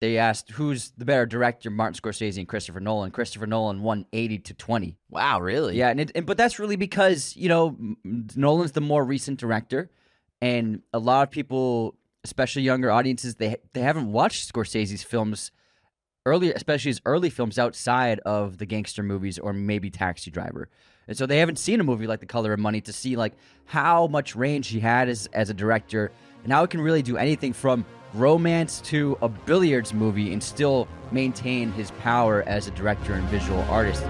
they asked who's the better director, Martin Scorsese and Christopher Nolan. Christopher Nolan won 80 to 20. Wow, really? Yeah, and, it, and but that's really because you know Nolan's the more recent director, and a lot of people, especially younger audiences, they they haven't watched Scorsese's films earlier, especially his early films outside of the gangster movies or maybe Taxi Driver, and so they haven't seen a movie like The Color of Money to see like how much range he had as as a director and how it can really do anything from romance to a billiards movie and still maintain his power as a director and visual artist.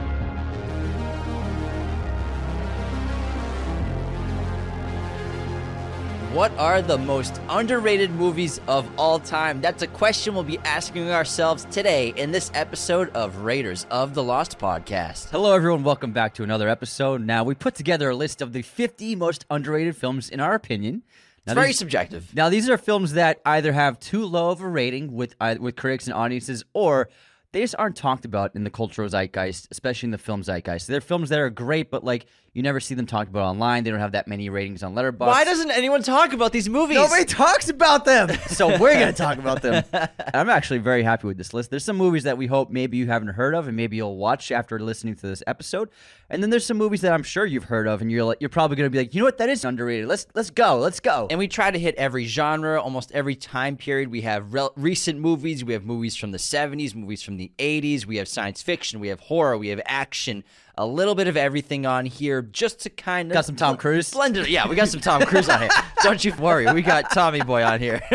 What are the most underrated movies of all time? That's a question we'll be asking ourselves today in this episode of Raiders of the Lost podcast. Hello, everyone. Welcome back to another episode. Now, we put together a list of the 50 most underrated films in our opinion. Now, It's very these, subjective. now, these are films that either have too low of a rating with uh, with critics and audiences, or they just aren't talked about in the cultural zeitgeist, especially in the film zeitgeist. So They're films that are great, but like you never see them talked about online. They don't have that many ratings on Letterboxd. Why doesn't anyone talk about these movies? Nobody talks about them. So we're going to talk about them. I'm actually very happy with this list. There's some movies that we hope maybe you haven't heard of and maybe you'll watch after listening to this episode. And then there's some movies that I'm sure you've heard of and you're like, you're probably going to be like, "You know what? That is underrated. Let's let's go. Let's go." And we try to hit every genre, almost every time period. We have rel- recent movies. We have movies from the 70s, movies from the 80s. We have science fiction. We have horror. We have action. A little bit of everything on here just to kind of. Got some Tom Cruise? Blend it. Yeah, we got some Tom Cruise on here. Don't you worry. We got Tommy Boy on here.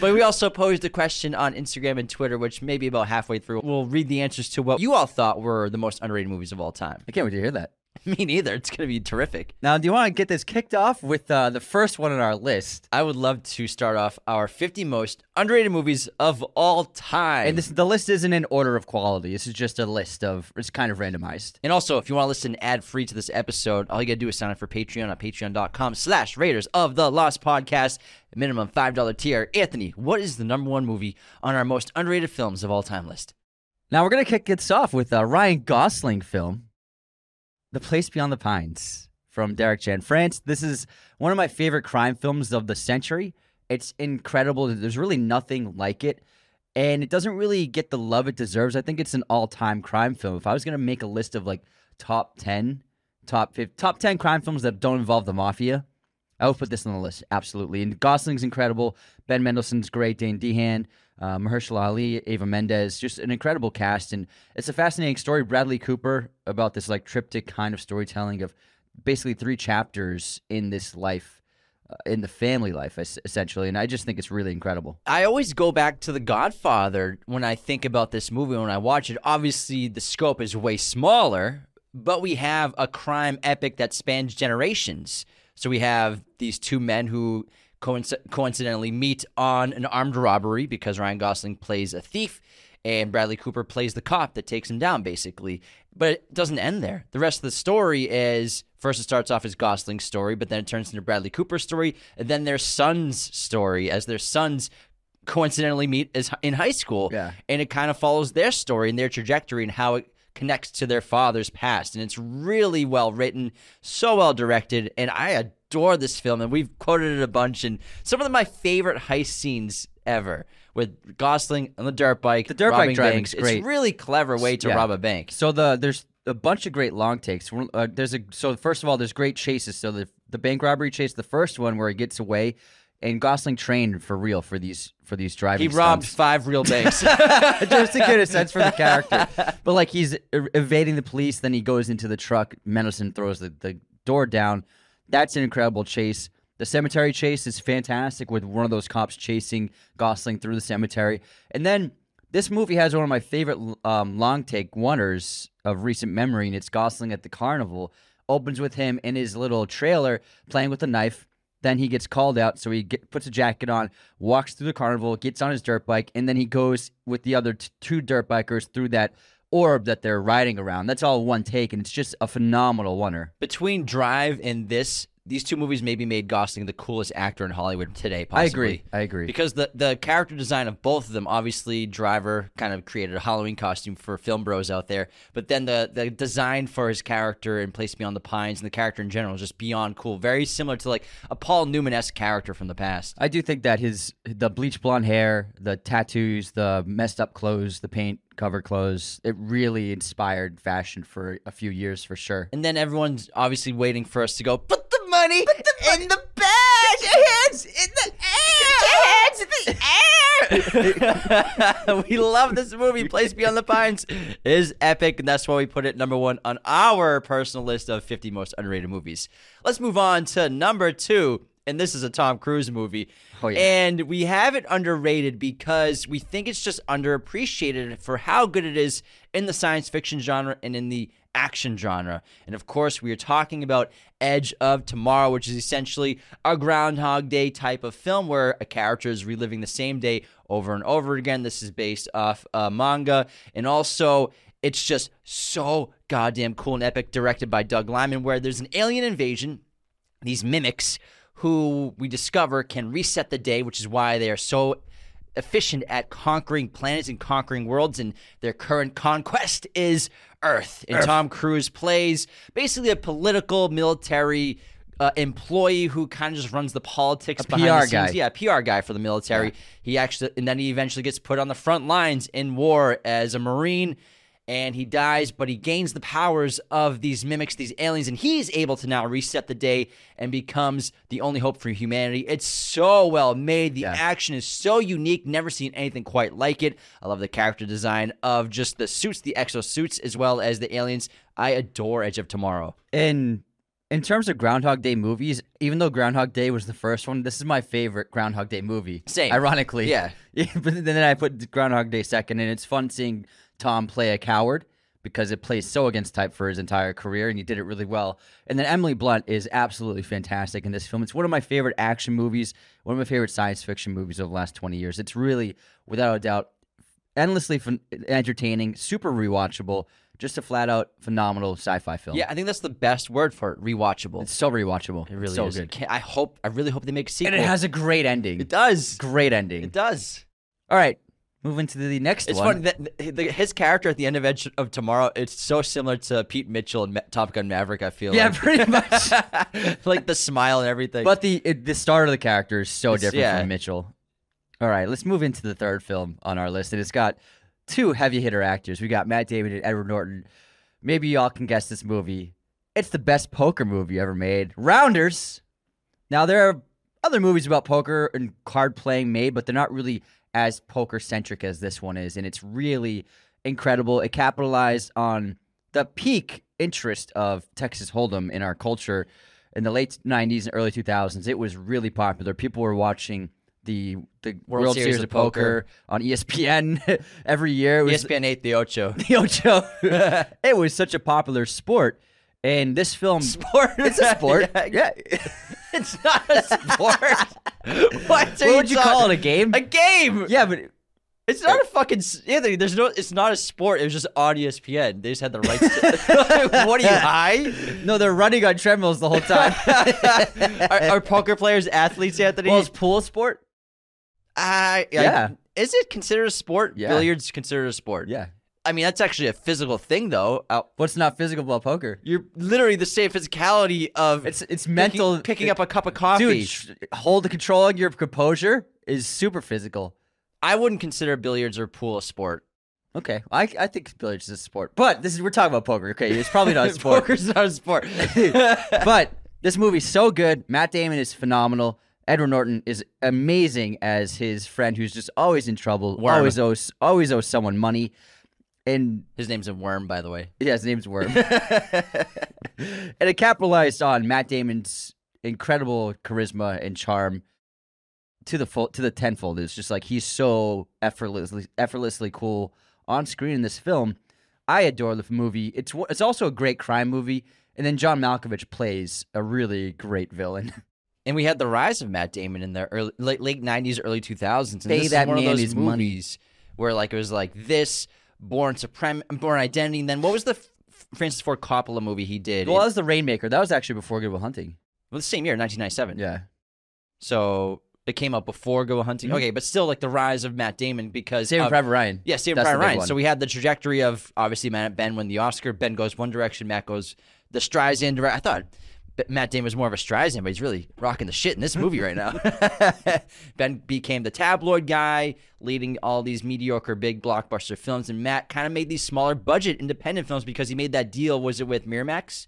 but we also posed a question on Instagram and Twitter, which maybe about halfway through, we'll read the answers to what you all thought were the most underrated movies of all time. I can't wait to hear that. Me neither. It's going to be terrific. Now, do you want to get this kicked off with uh, the first one on our list? I would love to start off our 50 most underrated movies of all time. And this the list isn't in order of quality. This is just a list of it's kind of randomized. and also, if you want to listen ad free to this episode, all you gotta do is sign up for Patreon at patreon.com slash Raiders of the Lost Podcast. Minimum $5 tier. Anthony, what is the number one movie on our most underrated films of all time list? Now we're gonna kick this off with a Ryan Gosling film, The Place Beyond the Pines, from Derek Cianfrance. This is one of my favorite crime films of the century. It's incredible. There's really nothing like it. And it doesn't really get the love it deserves. I think it's an all-time crime film. If I was gonna make a list of like top ten, top 50, top ten crime films that don't involve the mafia, I would put this on the list, absolutely. And Gosling's incredible. Ben Mendelsohn's great. Dane DeHaan, uh, Mahershala Ali, Eva Mendes, just an incredible cast. And it's a fascinating story. Bradley Cooper about this like triptych kind of storytelling of basically three chapters in this life, uh, in the family life, essentially. And I just think it's really incredible. I always go back to The Godfather when I think about this movie, when I watch it. Obviously, the scope is way smaller, but we have a crime epic that spans generations. So we have these two men who coinc- coincidentally meet on an armed robbery because Ryan Gosling plays a thief and Bradley Cooper plays the cop that takes him down, basically. But it doesn't end there. The rest of the story is first it starts off as Gosling's story, but then it turns into Bradley Cooper's story, and then their son's story as their sons coincidentally meet as in high school. Yeah. And it kind of follows their story and their trajectory and how it connects to their father's past. And it's really well written, so well directed, and I adore this film. And we've quoted it a bunch. And some of my favorite heist scenes ever with Gosling on the dirt bike. The dirt bike driving's banks. great. It's a really clever way to Yeah. rob a bank. So the there's a bunch of great long takes. Uh, there's a so first of all, there's great chases. So the the bank robbery chase, the first one where he gets away, and Gosling trained for real for these for these driving. He robbed stunts. five real banks. just to get a sense for the character. But like he's evading the police, then he goes into the truck. Mendelsohn throws the, the door down. That's an incredible chase. The cemetery chase is fantastic with one of those cops chasing Gosling through the cemetery. And then this movie has one of my favorite um, long take oneers of recent memory, and it's Gosling at the carnival. Opens with him in his little trailer playing with a knife. Then he gets called out, so he get, puts a jacket on, walks through the carnival, gets on his dirt bike, and then he goes with the other t- two dirt bikers through that orb that they're riding around. That's all one take, and it's just a phenomenal oneer. Between Drive and this, these two movies maybe made Gosling the coolest actor in Hollywood today. I agree. I agree. Because the the character design of both of them, obviously, Driver kind of created a Halloween costume for film bros out there, but then the the design for his character in Place Beyond the Pines and the character in general is just beyond cool. Very similar to like a Paul Newman esque character from the past. I do think that his the bleach blonde hair, the tattoos, the messed up clothes, the paint covered clothes, it really inspired fashion for a few years for sure. And then everyone's obviously waiting for us to go put the money in the bag. Your hands in the air. Your hands in the air. we love this movie. Place Beyond the Pines is epic, and that's why we put it number one on our personal list of 50 most underrated movies. Let's move on to number two. And this is a Tom Cruise movie. Oh, yeah. And we have it underrated because we think it's just underappreciated for how good it is in the science fiction genre and in the action genre. And of course, we are talking about Edge of Tomorrow, which is essentially a Groundhog Day type of film where a character is reliving the same day over and over again. This is based off a manga. And also, it's just so goddamn cool and epic, directed by Doug Liman, where there's an alien invasion, these mimics who we discover can reset the day, which is why they are so efficient at conquering planets and conquering worlds, and their current conquest is Earth. And Tom Cruise plays basically a political, military uh, employee who kind of just runs the politics A behind PR the scenes. guy. Yeah, PR guy for the military. He actually, and then he eventually gets put on the front lines in war as a Marine. And he dies, but he gains the powers of these mimics, these aliens, and he's able to now reset the day and becomes the only hope for humanity. It's so well made. The Yeah. action is so unique. Never seen anything quite like it. I love the character design of just the suits, the exosuits, as well as the aliens. I adore Edge of Tomorrow. In in terms of Groundhog Day movies, even though Groundhog Day was the first one, this is my favorite Groundhog Day movie. Same. Ironically. Yeah. Yeah, but then I put Groundhog Day second, and it's fun seeing Tom play a coward because it plays so against type for his entire career, and he did it really well. And then Emily Blunt is absolutely fantastic in this film. It's one of my favorite action movies, one of my favorite science fiction movies of the last 20 years. It's really, without a doubt, endlessly fun- entertaining, super rewatchable, just a flat out phenomenal sci fi film. Yeah, I think that's the best word for it. Rewatchable. It's so rewatchable. it really so is. good. Can't- I hope. I really hope they make a sequel. And it has a great ending. It does. Great ending. It does. All right, moving to the next It's one. funny that the, his character at the end of Edge of Tomorrow. It's so similar to Pete Mitchell in Ma- Top Gun Maverick. I feel. Yeah, like. pretty much. like the smile and everything. But the it, the start of the character is so It's- different yeah. from Mitchell. All right, let's move into the third film on our list, and it's got two heavy hitter actors. We got Matt Damon and Edward Norton. Maybe y'all can guess this movie. It's the best poker movie ever made. Rounders. Now there are other movies about poker and card playing made, but they're not really as poker centric as this one is, and it's really incredible. It capitalized on the peak interest of Texas Hold'em in our culture in the late '90s and early 2000s. It was really popular. People were watching the the World, Series, of Poker, on E ESPN every year. It was ESPN eight the Ocho. the Ocho. it was such a popular sport, and this film Sport. It's a sport. Yeah. yeah. It's not a sport. what, what would you call it? A game? A game. yeah, but It's not a fucking. Anthony, there's no. It's not a sport. It was just on ESPN. They just had the rights. to What are you high? no, they're running on treadmills the whole time. are, are poker players athletes, Anthony? well, it's pool sport. I, I- Yeah. Is it considered a sport? Yeah. Billiards considered a sport. Yeah. I mean, that's actually a physical thing, though. Uh, What's not physical about poker? You're literally the same physicality of It's it's picking- mental. picking up a cup of coffee. Dude, tr- hold the control of your composure is super physical. I wouldn't consider billiards or pool a sport. Okay, I, I think billiards is a sport, but this is we're talking about poker. Okay, it's probably not a sport. Poker's not a sport. but this movie's so good. Matt Damon is phenomenal. Edward Norton is amazing as his friend who's just always in trouble, Worm. always owes always owes someone money. And His name's a worm, by the way. yeah, his name's Worm. and it capitalized on Matt Damon's incredible charisma and charm to the full to the tenfold. It's just like he's so effortlessly effortlessly cool on screen in this film. I adore the movie. It's it's also a great crime movie. And then John Malkovich plays a really great villain. And we had the rise of Matt Damon in the early late late nineties, early two thousands. And Pay this that is one of those his money. movies where like it was like this, Born Supreme, Bourne Identity. And then what was the F- Francis Ford Coppola movie he did? well, that was the Rainmaker. That was actually before Good Will Hunting. Well, the same year, 1997. Yeah. So it came out before Go Hunting. Mhm. Okay, but still like the rise of Matt Damon because Saving of- Private Ryan. Yeah, Saving Private Ryan. one. So we had the trajectory of obviously Matt Ben won the Oscar. Ben goes one direction. Matt goes the Streisand direction. I thought Matt Damon was more of a Streisand, but he's really rocking the shit in this movie right now. ben became the tabloid guy, leading all these mediocre big blockbuster films, and Matt kind of made these smaller budget independent films because he made that deal. Was it with Miramax?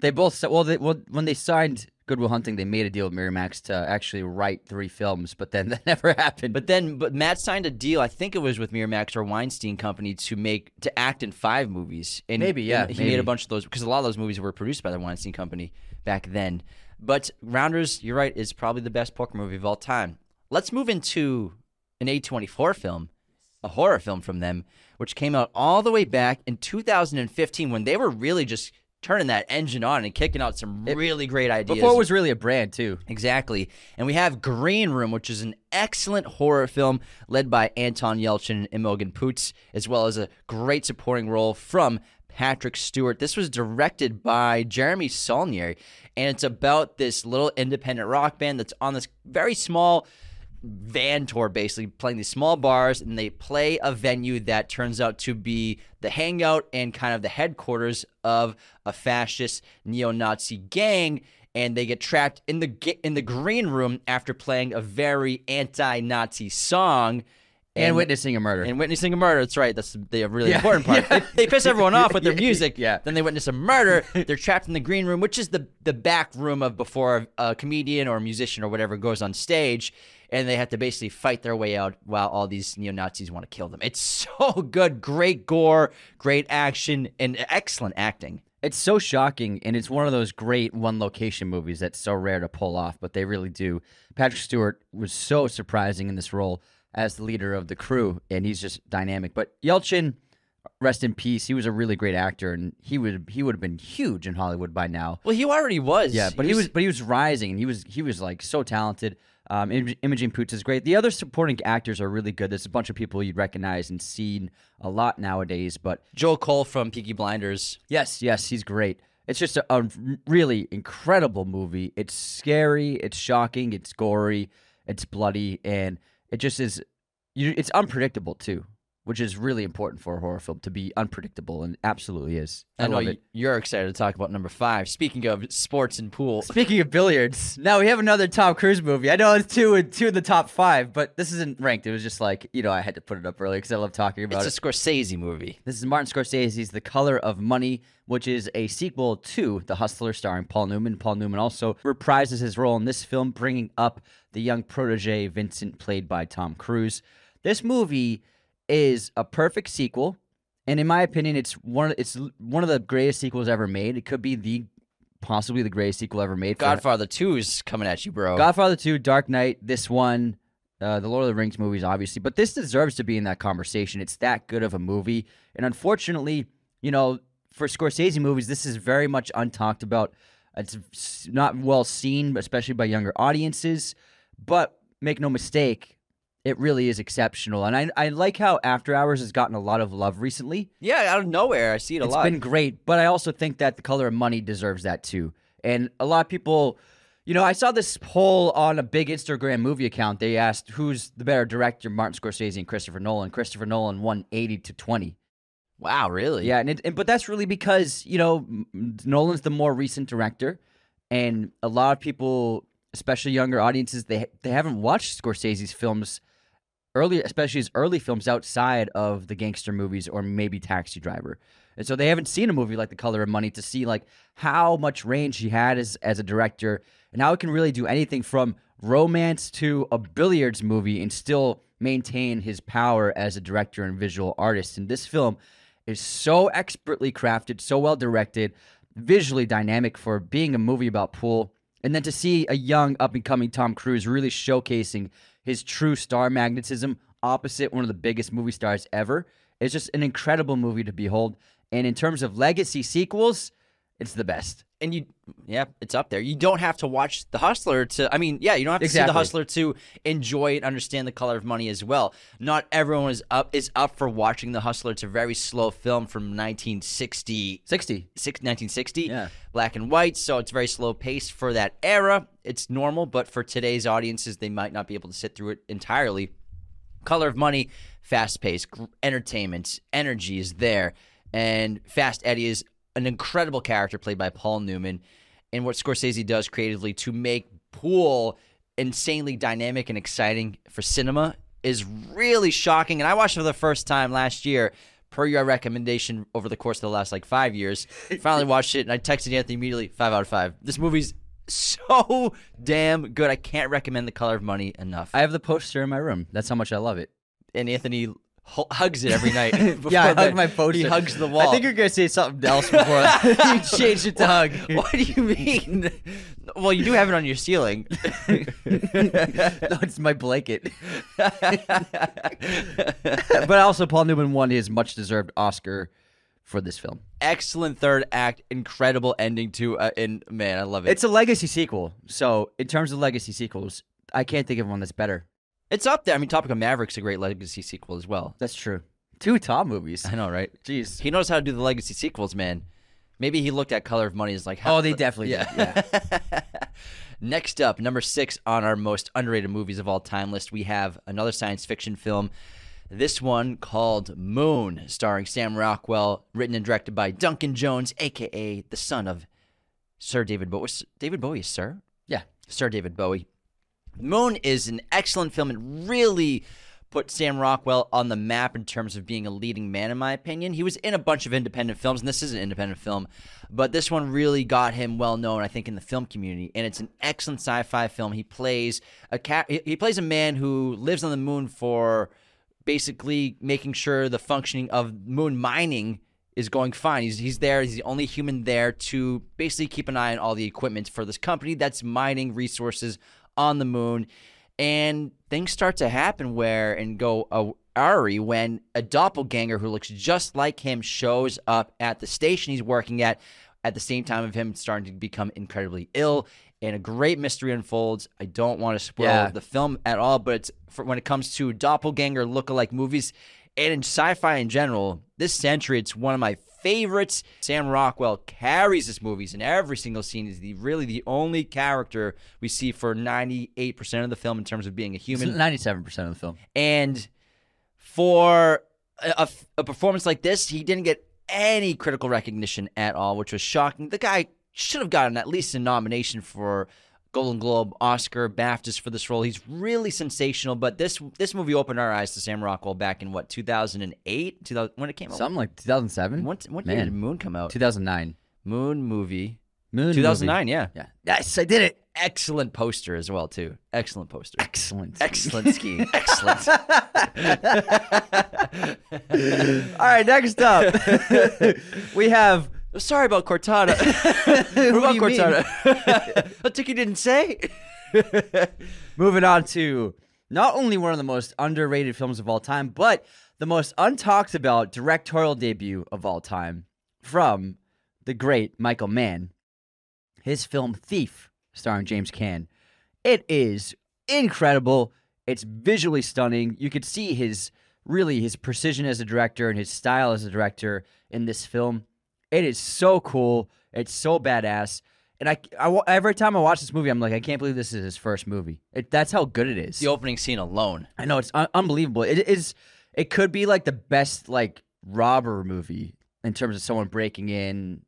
They both well, they, well when they signed Good Will Hunting, they made a deal with Miramax to actually write three films, but then that never happened. But then, but Matt signed a deal. I think it was with Miramax or Weinstein Company to make to act in five movies. And Maybe, yeah, and he made a bunch of those because a lot of those movies were produced by the Weinstein Company back then. But Rounders, you're right, is probably the best poker movie of all time. Let's move into an A24 film, a horror film from them, which came out all the way back in 2015 when they were really just turning that engine on and kicking out some really great ideas. Before it was really a brand too. Exactly. And we have Green Room, which is an excellent horror film led by Anton Yelchin and Imogen Poots, as well as a great supporting role from Patrick Stewart. This was directed by Jeremy Saulnier, and it's about this little independent rock band that's on this very small van tour basically playing these small bars and they play a venue that turns out to be the hangout and kind of the headquarters of a fascist neo-nazi gang and they get trapped in the in the green room after playing a very anti-nazi song And, witnessing a murder. and witnessing a murder. That's right. That's the really Yeah, important part. yeah. They, they piss everyone off with their music. Yeah. Then they witness a murder. They're trapped in the green room, which is the the back room of before a comedian or a musician or whatever goes on stage, and they have to basically fight their way out while all these neo Nazis want to kill them. It's so good. Great gore, great action, and excellent acting. It's so shocking, and it's one of those great one location movies that's so rare to pull off, but they really do. Patrick Stewart was so surprising in this role as the leader of the crew, and he's just dynamic. But Yelchin, rest in peace, he was a really great actor, and he would he would have been huge in Hollywood by now. Well, he already was. Yeah, but he was but he was rising, and he was he was like so talented. Um, Im- Imogen Poots is great. The other supporting actors are really good. There's a bunch of people you'd recognize and seen a lot nowadays, but Joe Cole from Peaky Blinders. Yes, yes, he's great. It's just a, a really incredible movie. It's scary, it's shocking, it's gory, it's bloody, and it just is. You, it's unpredictable too, which is really important for a horror film to be unpredictable, and absolutely is. I, I, know love y- it. you're excited to talk about number five. Speaking of sports and pool, Speaking of billiards, now we have another Tom Cruise movie. I know it's two two in the top five, but this isn't ranked. It was just like you know I had to put it up early because I love talking about it's it. a Scorsese movie. This is Martin Scorsese's The Color of Money, which is a sequel to The Hustler starring Paul Newman. Paul Newman also reprises his role in this film, bringing up the young protege Vincent, played by Tom Cruise. This movie is a perfect sequel, and in my opinion, it's one it's one of the greatest sequels ever made. It could be the possibly the greatest sequel ever made. for- Godfather 2 is coming at you, bro. Godfather 2, Dark Knight, this one, uh, the Lord of the Rings movies, obviously, but this deserves to be in that conversation. It's that good of a movie. And unfortunately, you know, for Scorsese movies, this is very much untalked about. It's not well seen, especially by younger audiences. But make no mistake, it really is exceptional. And I, I like how After Hours has gotten a lot of love recently. yeah, out of nowhere. I see it a It's lot. It's been great, but I also think that The Color of Money deserves that too. And a lot of people, you know, I saw this poll on a big Instagram movie account. They asked who's the better director, Martin Scorsese and Christopher Nolan. Christopher Nolan won 80 to 20. wow, really? Yeah, and, it, and but that's really because, you know, Nolan's the more recent director and a lot of people, especially younger audiences, they they haven't watched Scorsese's films early, especially his early films outside of the gangster movies or maybe Taxi Driver. And so they haven't seen a movie like The Color of Money to see like how much range he had as as a director and how he can really do anything from romance to a billiards movie and still maintain his power as a director and visual artist. And this film is so expertly crafted, so well directed, visually dynamic for being a movie about pool. And then to see a young up and coming Tom Cruise really showcasing his true star magnetism opposite one of the biggest movie stars ever is just an incredible movie to behold. And in terms of legacy sequels, It's the best. and you yeah it's up there. You don't have to watch the hustler to i mean yeah you don't have to see the hustler to enjoy and understand the color of money as well. Not everyone is up is up for watching the hustler. It's a very slow film from 1960 60. six- 1960 Yeah. black and white so it's very slow paced for that era. It's normal but for today's audiences they might not be able to sit through it entirely. Color of money fast paced entertainment energy is there. And fast eddie is an incredible character played by paul newman and what scorsese does creatively to make pool insanely dynamic and exciting for cinema is really shocking. And i watched it for the first time last year per your recommendation over the course of the last like five years. Finally watched it and i texted anthony immediately five out of five. This movie's so damn good. I can't recommend the color of money enough. I have the poster in my room. That's how much I love it. and Anthony hugs it every night. before yeah, I hug my poster. He hugs the wall. I think you're gonna say something else before you change it to hug. What do you mean? well, you do have it on your ceiling. no, it's my blanket. but also, Paul Newman won his much-deserved Oscar for this film. Excellent third act, incredible ending to. Uh, and man, I love it. It's a legacy sequel. So, in terms of legacy sequels, I can't think of one that's better. It's up there. I mean, Top Gun Maverick's a great legacy sequel as well. That's true. Two Tom movies. I know, right? Jeez. He knows how to do the legacy sequels, man. Maybe he looked at Color of Money as like, how, Oh, they definitely did. Yeah. Next up, number six on our most underrated movies of all time list, we have another science fiction film. This one called Moon, starring Sam Rockwell, written and directed by Duncan Jones, aka the son of Sir David Bowie. David Bowie, Sir? Yeah. Sir David Bowie. Moon is an excellent film. It really put Sam Rockwell on the map in terms of being a leading man, in my opinion. He was in a bunch of independent films, and this is an independent film, but this one really got him well known, I think, in the film community. And it's an excellent sci-fi film. He plays a cat. He plays a man who lives on the moon for basically making sure the functioning of moon mining is going fine. He's he's there. He's the only human there to basically keep an eye on all the equipment for this company that's mining resources on the moon. And things start to happen where and go uh, Ari when a doppelganger who looks just like him shows up at the station he's working at at the same time of him starting to become incredibly ill and a great mystery unfolds. I don't want to spoil Yeah. the film at all, but it's for when it comes to doppelganger lookalike movies and in sci-fi in general, this century it's one of my favorites. Sam Rockwell carries his movies in every single scene. He's the, really the only character we see for 98% of the film in terms of being a human. Ninety-seven percent of the film. And for a- a performance like this, he didn't get any critical recognition at all, which was shocking. The guy should have gotten at least a nomination for Golden Globe, Oscar, BAFTAs for this role. He's really sensational. But this this movie opened our eyes to Sam Rockwell back in what 2008, 2000 when it came out. Something like two thousand seven. What what year did Moon come out? Two thousand nine. Moon movie. Moon. 2009, yeah. Yeah. Yes, I did it. Excellent poster as well too. Excellent poster. Excellent. Excellent skiing. Excellent. All right, next up, we have. Sorry about Cortana. what about? Cortana? I think you didn't say. Moving on to not only one of the most underrated films of all time, but the most untalked about directorial debut of all time from the great Michael Mann. His film Thief, starring James Caan. It is incredible. It's visually stunning. You could see his really his precision as a director and his style as a director in this film. It is so cool. It's so badass. And I, I every time I watch this movie, I'm like, I can't believe this is his first movie. It, that's how good it is. the opening scene alone. I know it's un- unbelievable. It is. It could be like the best like robber movie in terms of someone breaking in,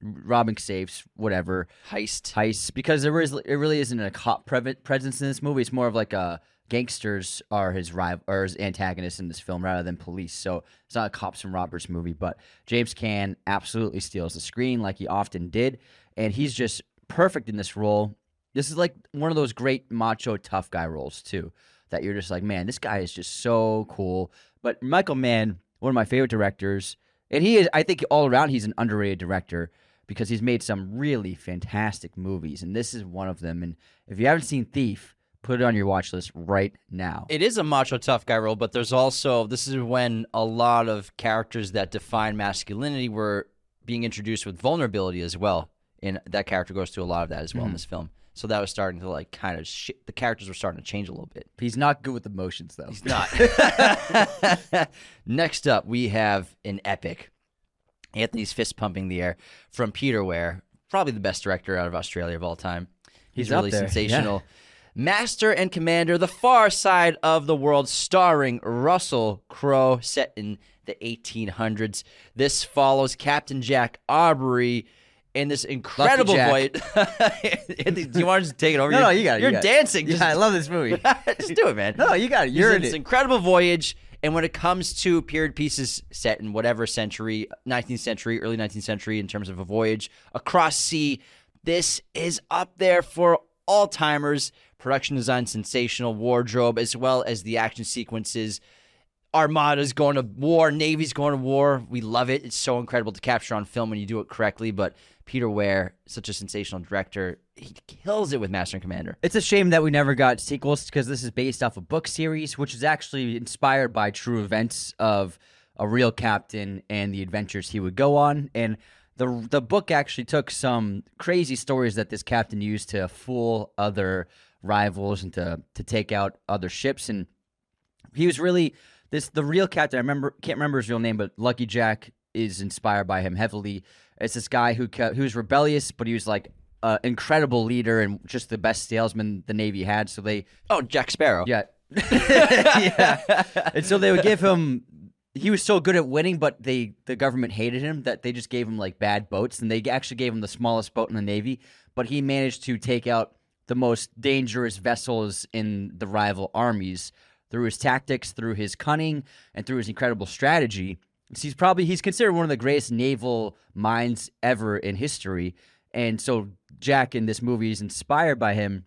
robbing safes, whatever Heist. heist. Because there is it really isn't a cop pre- presence in this movie. It's more of like a gangsters are his rival or his antagonists in this film rather than police. So it's not a cops and robbers movie. But James Caan absolutely steals the screen like he often did, and he's just perfect in this role. This is like one of those great macho tough guy roles too. That you're just like, man, this guy is just so cool. But Michael Mann, one of my favorite directors, and he is, I think, all around, he's an underrated director because he's made some really fantastic movies, and this is one of them. And if you haven't seen Thief, put it on your watch list right now. It is a macho tough guy role, but there's also this is when a lot of characters that define masculinity were being introduced with vulnerability as well, and that character goes through a lot of that as well in mm-hmm. this film. So that was starting to like kind of sh- the characters were starting to change a little bit. He's not good with emotions though. He's not. Next up, we have an epic. Anthony's fist pumping the air from Peter Weir, probably the best director out of Australia of all time. He's, He's really sensational. Master and Commander, The Far Side of the World, starring Russell Crowe, set in the 1800s. This follows Captain Jack Aubrey in this incredible voyage. Do you want to just take it over? No, You're- no, you got it. You're you got it. dancing. Yeah, I love this movie. just do it, man. no, you got it. You're in in this it. incredible voyage. And when it comes to period pieces set in whatever century, 19th century, early 19th century, in terms of a voyage across sea, this is up there for all timers. Production design, sensational wardrobe, as well as the action sequences. Armada's going to war, Navy's going to war. We love it. It's so incredible to capture on film when you do it correctly. But Peter Weir, such a sensational director, he kills it with Master and Commander. It's a shame that we never got sequels because this is based off a book series, which is actually inspired by true events of a real captain and the adventures he would go on. And the the book actually took some crazy stories that this captain used to fool other rivals and to to take out other ships. And he was really this the real captain. I remember can't remember his real name, but Lucky Jack is inspired by him heavily. It's this guy who who was rebellious, but he was like an incredible leader and just the best salesman the Navy had. So they Oh, Jack Sparrow. yeah. yeah. And so they would give him he was so good at winning, but they the government hated him that they just gave him like bad boats and they actually gave him the smallest boat in the Navy, but he managed to take out the most dangerous vessels in the rival armies through his tactics, through his cunning, and through his incredible strategy. He's probably he's considered one of the greatest naval minds ever in history. And so Jack in this movie is inspired by him.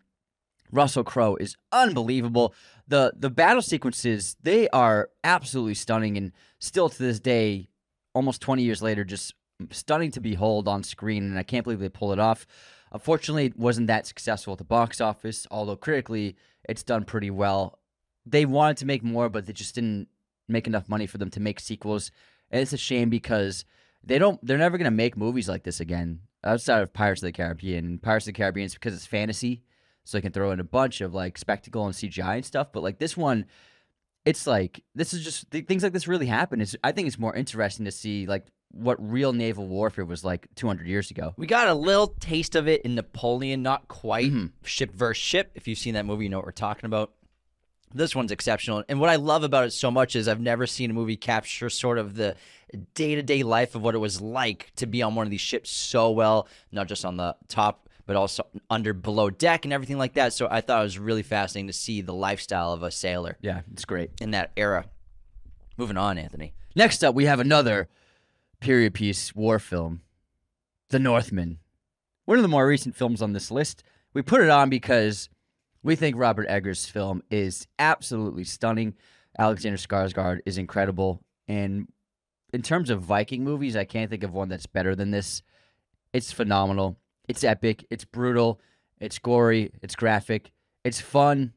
Russell Crowe is unbelievable. The the battle sequences, they are absolutely stunning and still to this day, almost 20 years later, just stunning to behold on screen, and I can't believe they pull it off. Unfortunately, it wasn't that successful at the box office, although critically it's done pretty well. They wanted to make more, but they just didn't make enough money for them to make sequels. And it's a shame because they don't they're never gonna make movies like this again outside of Pirates of the Caribbean. Pirates of the Caribbean is because it's fantasy, so they can throw in a bunch of like spectacle and CGI and stuff. But like this one, it's like this is just th- things like this really happen. It's I think it's more interesting to see like what real naval warfare was like 200 years ago. We got a little taste of it in Napoleon, not quite Mhm. ship versus ship. If you've seen that movie, you know what we're talking about. This one's exceptional. And what I love about it so much is I've never seen a movie capture sort of the day to day life of what it was like to be on one of these ships so well, not just on the top, but also under below deck and everything like that. So I thought it was really fascinating to see the lifestyle of a sailor Yeah, it's great. in that era. Moving on, Anthony. Next up, we have another period piece war film, The Northman. One of the more recent films on this list. We put it on because we think Robert Eggers' film is absolutely stunning. Alexander Skarsgård is incredible, and in terms of Viking movies, I can't think of one that's better than this. It's phenomenal. It's epic. It's brutal. It's gory. It's graphic. It's fun.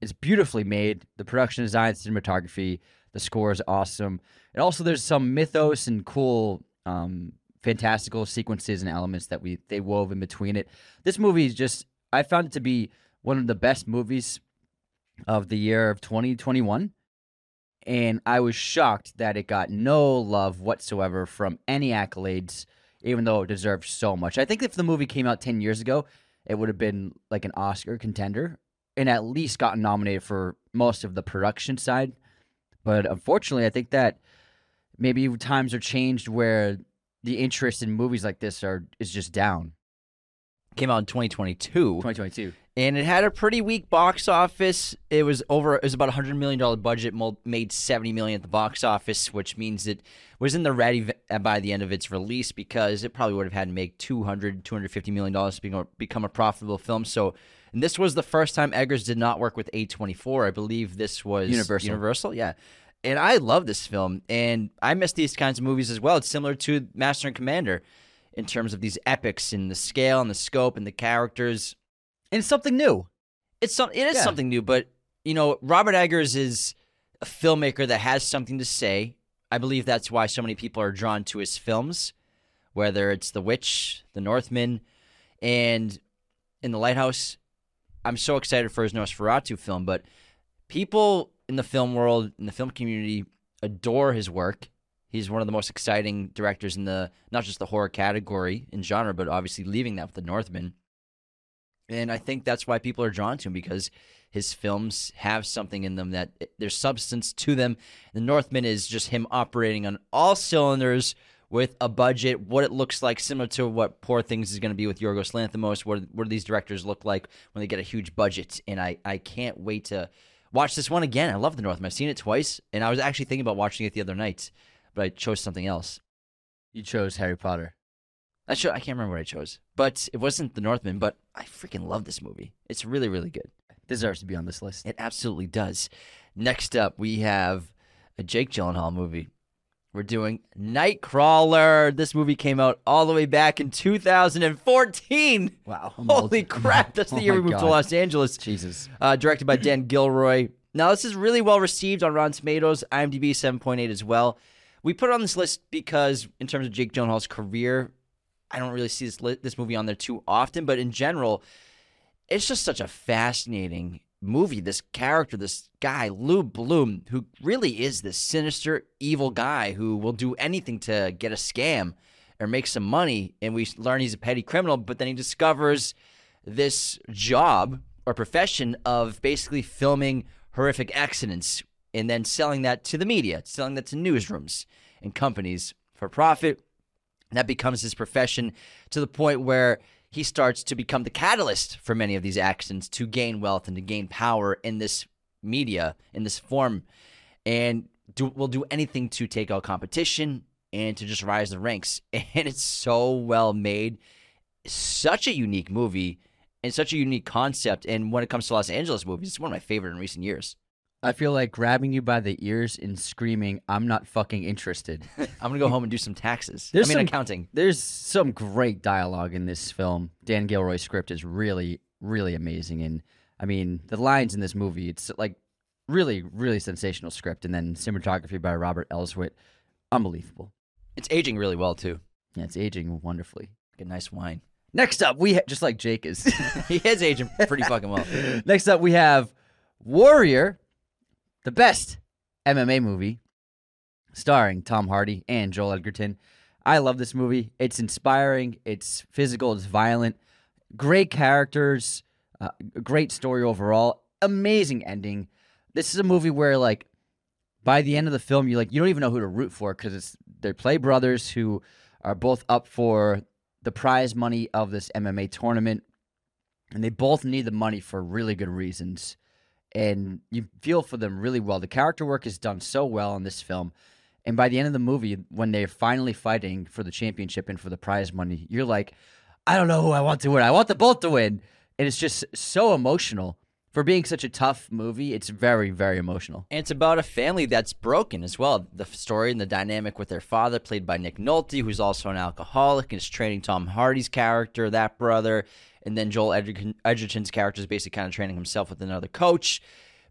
It's beautifully made. The production design, cinematography, the score is awesome. And also, there's some mythos and cool, um, fantastical sequences and elements that we they wove in between it. This movie is just I found it to be one of the best movies of the year of 2021. And I was shocked that it got no love whatsoever from any accolades, even though it deserved so much. I think if the movie came out 10 years ago, it would have been like an Oscar contender and at least gotten nominated for most of the production side. But unfortunately, I think that maybe times are changed where the interest in movies like this are is just down. Came out in 2022. 2022. and it had a pretty weak box office. It was over. It was about a hundred million dollar budget, made seventy million at the box office, which means it was in the ready v- uh, by the end of its release because it probably would have had to make 200 250 million dollars to become, become a profitable film. So, and this was the first time Eggers did not work with A24. I believe this was Universal. Universal, yeah. And I love this film, and I miss these kinds of movies as well. It's similar to Master and Commander in terms of these epics and the scale and the scope and the characters And it's something new. it's some it is Yeah. something new, but you know, Robert Eggers is a filmmaker that has something to say. I believe that's why so many people are drawn to his films. whether it's The Witch, The Northman, and in The Lighthouse. I'm so excited for his Nosferatu film, but people in the film world, in the film community, adore his work. He's one of the most exciting directors in the not just the horror category in genre, but obviously leaving that with the Northman. And I think that's why people are drawn to him because his films have something in them that there's substance to them. The Northman is just him operating on all cylinders with a budget, what it looks like, similar to what Poor Things is going to be with Yorgos Lanthimos. What, what do these directors look like when they get a huge budget? And I, I can't wait to watch this one again. I love The Northman. I've seen it twice, and I was actually thinking about watching it the other night, but I chose something else. You chose Harry Potter. I, cho- I can't remember what I chose, but it wasn't The Northman, but I freaking love this movie. It's really, really good. Deserves to be on this list. It absolutely does. Next up, we have a Jake Gyllenhaal movie. We're doing Nightcrawler. This movie came out all the way back in 2014. Wow. Holy crap. That's the Oh year we moved to Los Angeles. Jesus. Uh, directed by Dan Gilroy. Now, this is really well received on Rotten Tomatoes, IMDb 7.8 as well. We put it on this list because, in terms of Jake Gyllenhaal's career, I don't really see this li- this movie on there too often. But in general, it's just such a fascinating movie. This character, this guy, Lou Bloom, who really is this sinister, evil guy who will do anything to get a scam or make some money. And we learn he's a petty criminal, but then he discovers this job or profession of basically filming horrific accidents and then selling that to the media, selling that to newsrooms and companies for profit. That becomes his profession to the point where he starts to become the catalyst for many of these actions to gain wealth and to gain power in this media, in this form, and do, will do anything to take out competition and to just rise the ranks. And it's so well made. Such a unique movie and such a unique concept. And when it comes to Los Angeles movies, it's one of my favorite in recent years. I feel like grabbing you by the ears and screaming, I'm not fucking interested. I'm gonna go home and do some taxes. There's I mean, some- accounting. There's some great dialogue in this film. Dan Gilroy's script is really, really amazing. And I mean, the lines in this movie, it's like really, really sensational script. And then cinematography by Robert Elswit, unbelievable. It's aging really well too. Yeah, it's aging wonderfully. Like a nice wine. Next up, we ha- just like Jake is. he is aging pretty fucking well. Next up, we have Warrior, the best MMA movie, starring Tom Hardy and Joel Edgerton. I love this movie. It's inspiring. It's physical. It's violent. Great characters. Uh, great story overall. Amazing ending. This is a movie where like by the end of the film, you like you don't even know who to root for because it's they play brothers who are both up for the prize money of this MMA tournament, and they both need the money for really good reasons. And you feel for them really well. The character work is done so well in this film. And by the end of the movie, when they're finally fighting for the championship and for the prize money, you're like, I don't know who I want to win. I want them both to win. And it's just so emotional. For being such a tough movie, it's very, very emotional. And it's about a family that's broken as well. The story and the dynamic with their father, played by Nick Nolte, who's also an alcoholic and is training Tom Hardy's character, that brother. And then Joel Edgerton, Edgerton's character is basically kind of training himself with another coach.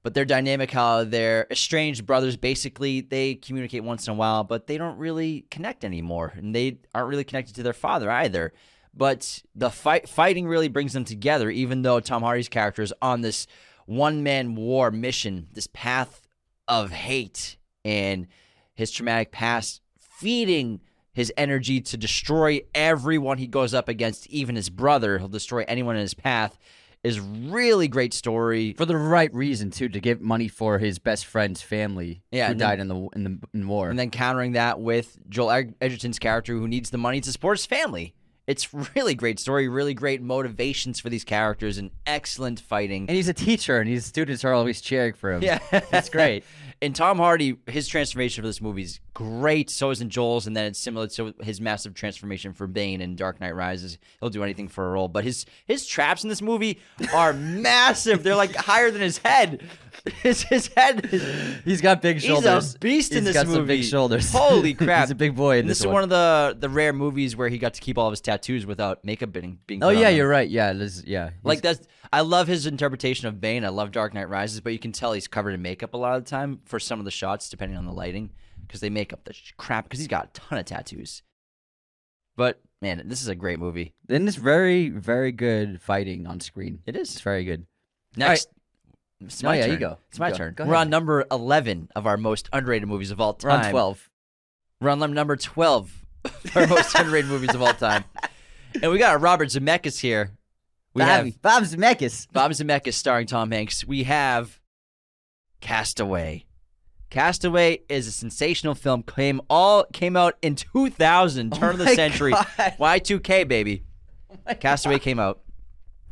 But their dynamic, how they're estranged brothers, basically, they communicate once in a while, but they don't really connect anymore. And they aren't really connected to their father either. But the fight fighting really brings them together, even though Tom Hardy's character is on this one man war mission, this path of hate and his traumatic past feeding his energy to destroy everyone he goes up against, even his brother. He'll destroy anyone in his path. Is really great story. For the right reason, too, to give money for his best friend's family Yeah, who then- died in the in the in war. And then countering that with Joel Edgerton's character who needs the money to support his family. It's really great story, really great motivations for these characters, and excellent fighting. and he's a teacher, and his students are always cheering for him. Yeah, That's great. And Tom Hardy, his transformation for this movie is great. So is in Joel's, and then it's similar to his massive transformation for Bane in Dark Knight Rises. He'll do anything for a role, but his his traps in this movie are massive. They're like higher than his head. His his head. Is, He's got big shoulders. He's a beast in He's this got movie. some big shoulders. Holy crap! he's a big boy in this, this is one of the the rare movies where he got to keep all of his tattoos without makeup being being. Oh yeah, on you're right. Yeah, this, yeah. Like that's I love his interpretation of Bane. I love Dark Knight Rises, but you can tell he's covered in makeup a lot of the time for some of the shots, depending on the lighting, because they make up the crap. Because he's got a ton of tattoos. But man, this is a great movie. And it's very, very good fighting on screen. It It's very good. Next, it's No, my yeah, you turn. go. It's my Go. turn. Go We're on number eleven of our most underrated movies of all We're time. on 12. We're on number twelve of our most underrated movies of all time. And we got Robert Zemeckis here. We have Bob Zemeckis. Bob Zemeckis starring Tom Hanks. We have Castaway. Castaway is a sensational film. Came all came out in 2000, turn of the Oh century. God. Oh Y2K baby. Castaway came out.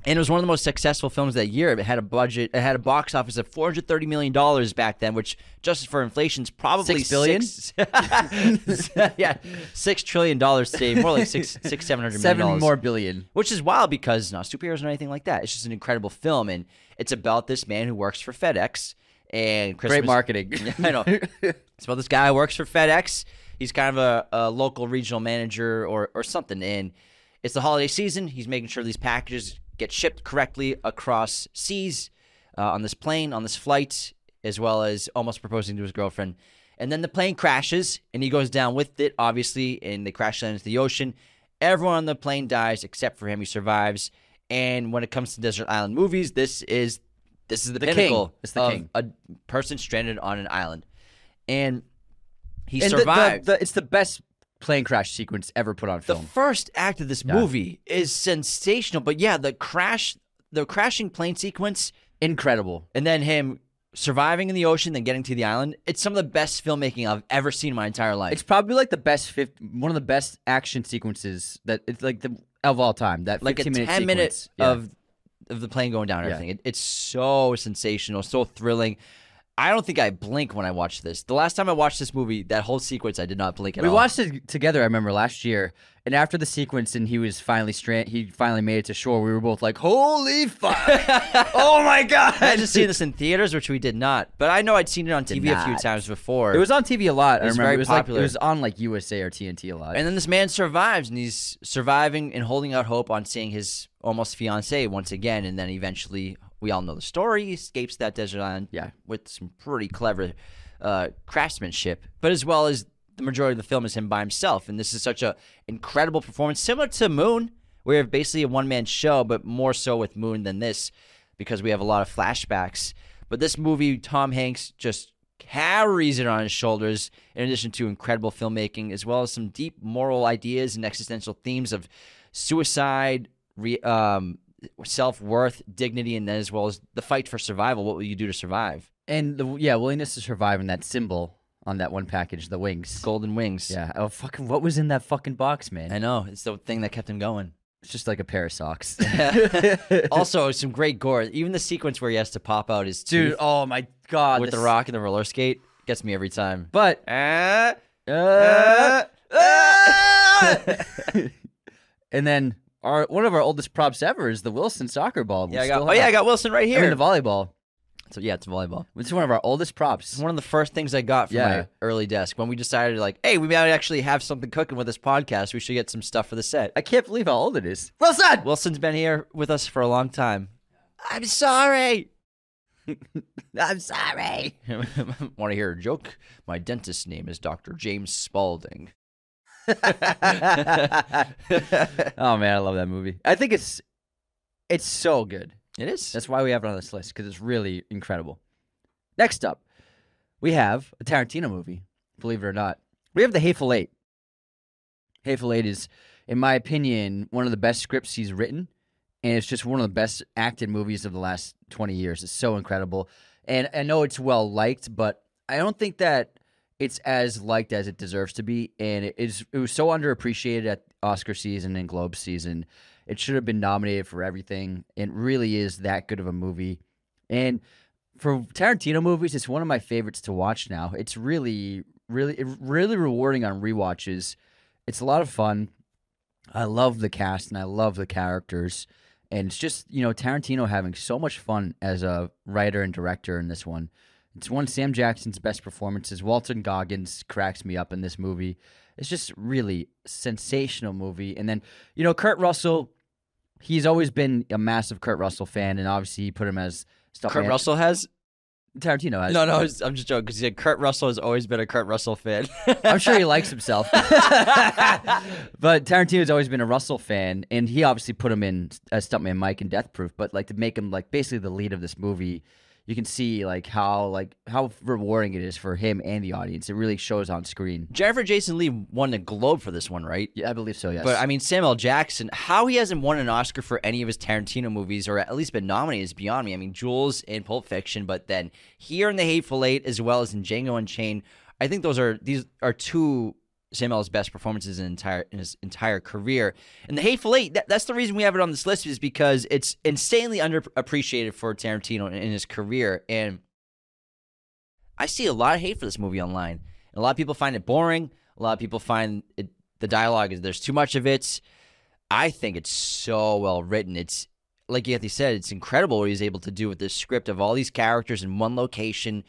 And it was one of the most successful films that year. It had a budget, it had a box office of four hundred thirty million dollars back then, which, just for inflation, is probably Six billion? six- yeah, six trillion dollars today, more like six, six, seven hundred million Seven more billion. which is wild because not superheroes or anything like that. It's just an incredible film, and it's about this man who works for FedEx and Christmas. Great marketing. I know. It's about this guy who works for FedEx. He's kind of a, a local regional manager or or something, and it's the holiday season. He's making sure these packages get shipped correctly across seas uh, on this plane on this flight, as well as almost proposing to his girlfriend. And then the plane crashes, and he goes down with it, obviously, and they crash land into the ocean. Everyone on the plane dies except for him. He survives. And when it comes to desert island movies, this is this is the, The king. pinnacle It's the king. a person stranded on an island, and he And the- the- the- it's the best plane crash sequence ever put on film. The first act of this Yeah. movie is sensational, but yeah, the crash, the crashing plane sequence, Incredible. and then him surviving in the ocean, then getting to the island. It's some of the best filmmaking I've ever seen in my entire life. It's probably like the best, fif- one of the best action sequences that it's like the of all time. That like a minute ten minutes. Yeah. of of the plane going down and Yeah. everything. It, it's so sensational, so thrilling. I don't think I blink when I watch this. The last time I watched this movie, that whole sequence, I did not blink at We all. watched it together. I remember last year, and after the sequence, and he was finally strand. He finally made it to shore. We were both like, "Holy fuck! oh my god!" I just seen this in theaters, which we did not. But I know I'd seen it on TV a few times before. It was on TV a lot. It was remember very it was popular. like it was on like USA or TNT a lot. And then this man survives, and he's surviving and holding out hope on seeing his almost fiancee once again. And then eventually, we all know the story. He escapes that desert island Yeah. with some pretty clever uh, craftsmanship, but as well as the majority of the film is him by himself. And this is such a incredible performance, similar to Moon, where you have basically a one man show, but more so with Moon than this because we have a lot of flashbacks. But this movie, Tom Hanks just carries it on his shoulders, in addition to incredible filmmaking, as well as some deep moral ideas and existential themes of suicide, re, um, self worth, dignity, and then as well as the fight for survival. What will you do to survive? And the yeah, willingness to survive and that symbol on that one package, the wings. Golden wings. Yeah. Oh fucking! What was in that fucking box, man? I know. It's the thing that kept him going. It's just like a pair of socks. also, some great gore. Even the sequence where he has to pop out his Dude, oh my god! with the rock and the roller skate gets me every time. But Ah, uh, ah. and then our one of our oldest props ever is the Wilson soccer ball. we yeah, I got. Oh yeah, I got Wilson right I here. mean the volleyball. so yeah, it's volleyball. It's one of our oldest props. It's one of the first things I got from Yeah. my early desk when we decided, like, hey, we might actually have something cooking with this podcast. We should get some stuff for the set. I can't believe how old it is. Wilson. Wilson's been here with us for a long time. I'm sorry. I'm sorry. Want to hear a joke? My dentist's name is Dr. James Spalding. oh man, I love that movie. I think it's it's so good. It is. That's why we have it on this list because it's really incredible. Next up, we have a Tarantino movie. Believe it or not, we have The Hateful Eight. Hateful Eight is, in my opinion, one of the best scripts he's written, and it's just one of the best acted movies of the last twenty years. It's so incredible, and I know it's well liked, but I don't think that it's as liked as it deserves to be. And it is it was so underappreciated at Oscar season and Globe season. It should have been nominated for everything. It really is that good of a movie. And for Tarantino movies, it's one of my favorites to watch now. It's really, really, really rewarding on rewatches. It's a lot of fun. I love the cast and I love the characters. And it's just, you know, Tarantino having so much fun as a writer and director in this one. It's one of Sam Jackson's best performances. Walton Goggins cracks me up in this movie. It's just really sensational movie. And then, you know, Kurt Russell, he's always been a massive Kurt Russell fan, and obviously he put him as stuff. Kurt Russell has. Tarantino has. No, no, was- I'm just joking because he said Kurt Russell has always been a Kurt Russell fan. I'm sure he likes himself. but Tarantino's always been a Russell fan, and he obviously put him in as Stuntman Mike in Death Proof. But like to make him like basically the lead of this movie, you can see like how like how rewarding it is for him and the audience. It really shows on screen. Jennifer Jason Lee won the Globe for this one, right? Yeah, I believe so. Yes, But I mean, Samuel Jackson, how he hasn't won an Oscar for any of his Tarantino movies or at least been nominated is beyond me. I mean, Jules in Pulp Fiction, but then here in The Hateful Eight as well as in Django Unchained, I think those are these are two Samuel's best performances in entire in his entire career. And The Hateful Eight, that, that's the reason we have it on this list is because it's insanely underappreciated for Tarantino in, in his career. And I see a lot of hate for this movie online. And a lot of people find it boring. A lot of people find it, the dialogue is there's too much of it. I think it's so well written. It's like Anthony said, it's incredible what he's able to do with this script of all these characters in one location,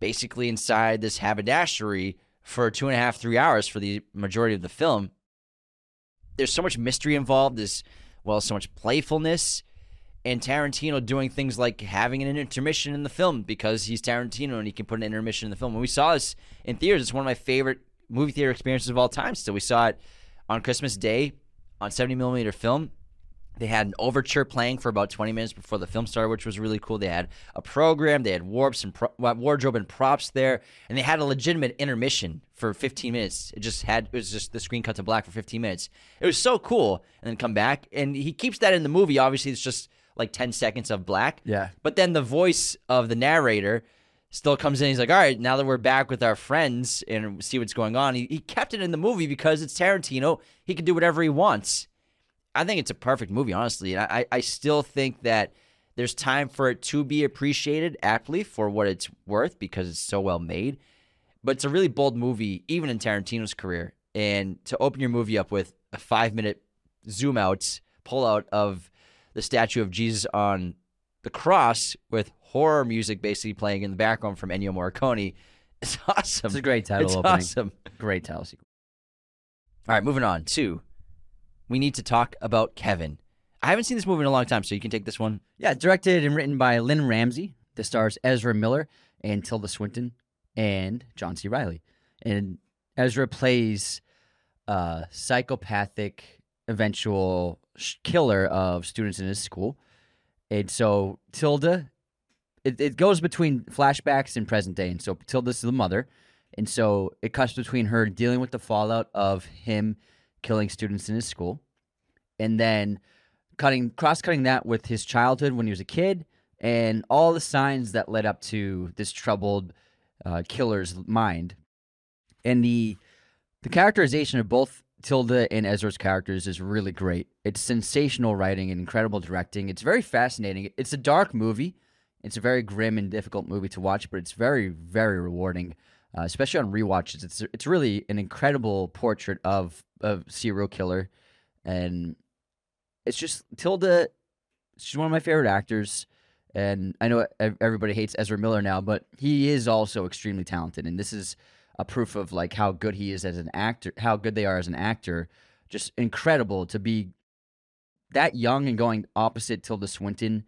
basically inside this haberdashery for two and a half, three hours for the majority of the film. There's so much mystery involved. There's well, so much playfulness and Tarantino doing things like having an intermission in the film because he's Tarantino and he can put an intermission in the film. When we saw this in theaters, it's one of my favorite movie theater experiences of all time. Still, we saw it on Christmas Day on 70 millimeter film. They had an overture playing for about 20 minutes before the film started, which was really cool. They had a program, they had warps and pro- uh, wardrobe and props there, and they had a legitimate intermission for 15 minutes. It just had it was just the screen cut to black for 15 minutes. It was so cool, and then come back, and he keeps that in the movie. Obviously, it's just like 10 seconds of black. Yeah. But then the voice of the narrator still comes in. He's like, all right, now that we're back with our friends and see what's going on, he, he kept it in the movie because it's Tarantino. He can do whatever he wants. I think it's a perfect movie, honestly. And I, I still think that there's time for it to be appreciated aptly for what it's worth because it's so well made. But it's a really bold movie, even in Tarantino's career. And to open your movie up with a five minute zoom out, pull out of the statue of Jesus on the cross with horror music basically playing in the background from Ennio Morricone is awesome. it's a great title It's opening. awesome. Great title sequence. All right, moving on to we need to talk about Kevin. I haven't seen this movie in a long time, so you can take this one. Yeah, directed and written by Lynne Ramsay. This stars Ezra Miller and Tilda Swinton and John C. Reilly. And Ezra plays a psychopathic eventual killer of students in his school. And so Tilda, it, it goes between flashbacks and present day. And so Tilda's the mother. And so it cuts between her dealing with the fallout of him killing students in his school and then cutting cross cutting that with his childhood when he was a kid and all the signs that led up to this troubled uh, killer's mind and the the characterization of both Tilda and Ezra's characters is really great. It's sensational writing and incredible directing. It's very fascinating. It's a dark movie. It's a very grim and difficult movie to watch, but it's very, very rewarding, uh, especially on rewatches. It's it's really an incredible portrait of a serial killer, and it's just Tilda. She's one of my favorite actors, and I know everybody hates Ezra Miller now, but he is also extremely talented, and this is a proof of like how good he is as an actor, how good they are as an actor. Just incredible to be that young and going opposite Tilda Swinton,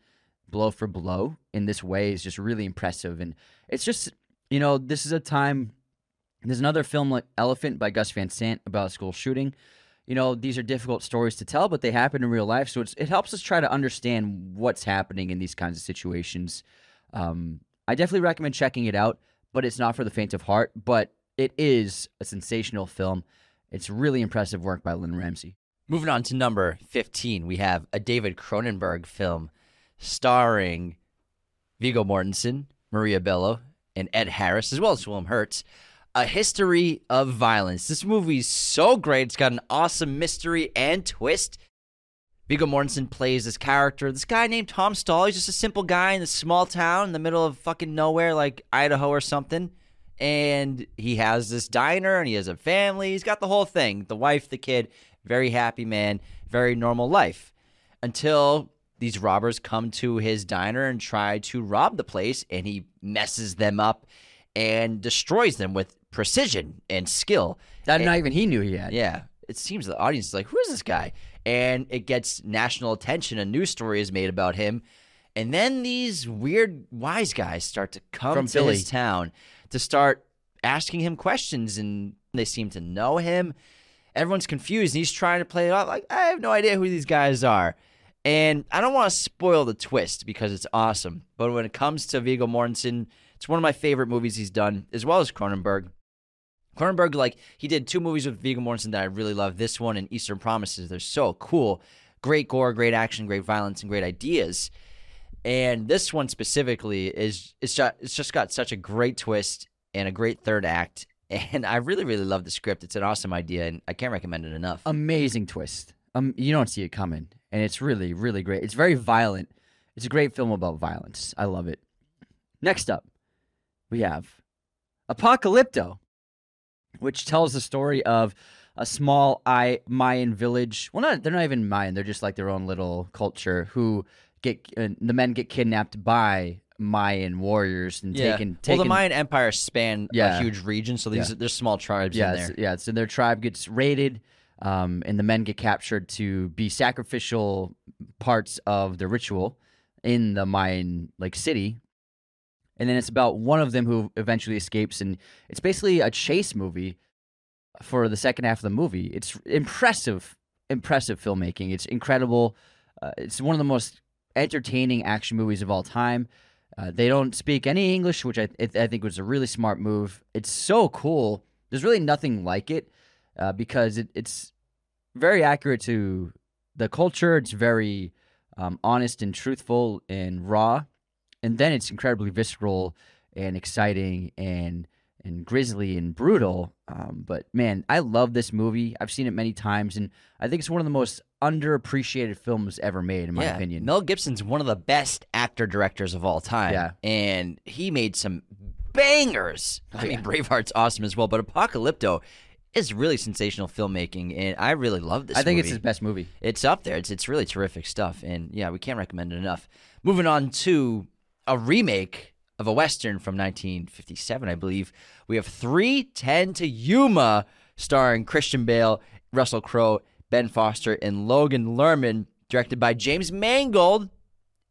blow for blow in this way is just really impressive. And it's just you know this is a time. There's another film like Elephant by Gus Van Sant about a school shooting. You know these are difficult stories to tell, but they happen in real life, so it helps us try to understand what's happening in these kinds of situations. Um, I definitely recommend checking it out, but it's not for the faint of heart. But it is a sensational film. It's really impressive work by Lynne Ramsay. Moving on to number 15, we have a David Cronenberg film starring Viggo Mortensen, Maria Bello, and Ed Harris, as well as Willem Hertz. A History of Violence. This movie is so great. It's got an awesome mystery and twist. Viggo Mortensen plays this character, this guy named Tom Stall. He's just a simple guy in a small town in the middle of fucking nowhere, like Idaho or something. And he has this diner and he has a family. He's got the whole thing the wife, the kid. Very happy man, very normal life. Until these robbers come to his diner and try to rob the place, and he messes them up and destroys them with precision and skill. That And- not even he knew he had. yeah. It seems the audience is like, who is this guy? And it gets national attention. A news story is made about him. And then these weird wise guys start to come From to Philly. his town to start asking him questions, and they seem to know him. Everyone's confused, and he's trying to play it off like, I have no idea who these guys are. And I don't want to spoil the twist because it's awesome. But when it comes to Viggo Mortensen, it's one of my favorite movies he's done, as well as Cronenberg. Cronenberg, like, he did two movies with Viggo Mortensen that I really love. This one and Eastern Promises. They're so cool. Great gore, great action, great violence, and great ideas. And this one specifically is it's just it's just got such a great twist and a great third act. And I really, really love the script. It's an awesome idea, and I can't recommend it enough. Amazing twist. Um, you don't see it coming, and it's really, really great. It's very violent. It's a great film about violence. I love it. Next up, we have Apocalypto, which tells the story of a small I Mayan village. Well, not they're not even Mayan. They're just like their own little culture who get uh, the men get kidnapped by Mayan warriors and taken. well, the Mayan Empire spanned Yeah. a huge region, so these Yeah. there's small tribes yeah, in there. yeah. So their tribe gets raided, um, and the men get captured to be sacrificial parts of the ritual in the Mayan like city. And then it's about one of them who eventually escapes, and it's basically a chase movie for the second half of the movie. It's impressive, impressive filmmaking. It's incredible. Uh, it's one of the most entertaining action movies of all time. Uh, they don't speak any English, which I, I think was a really smart move. It's so cool. There's really nothing like it uh, because it, it's very accurate to the culture. It's very um, honest and truthful and raw, and then it's incredibly visceral and exciting and and grisly and brutal. Um, but man, I love this movie. I've seen it many times, and I think it's one of the most underappreciated films ever made, in my yeah, opinion. Mel Gibson's one of the best actor directors of all time. Yeah. and he made some bangers. I mean, Braveheart's awesome as well, but Apocalypto is really sensational filmmaking, and I really love this. I think it's movie. his best movie. It's up there. It's it's really terrific stuff, and yeah, we can't recommend it enough. Moving on to a remake of a western from 1957, I believe. We have 310 to Yuma, starring Christian Bale, Russell Crowe, Ben Foster, and Logan Lerman, directed by James Mangold.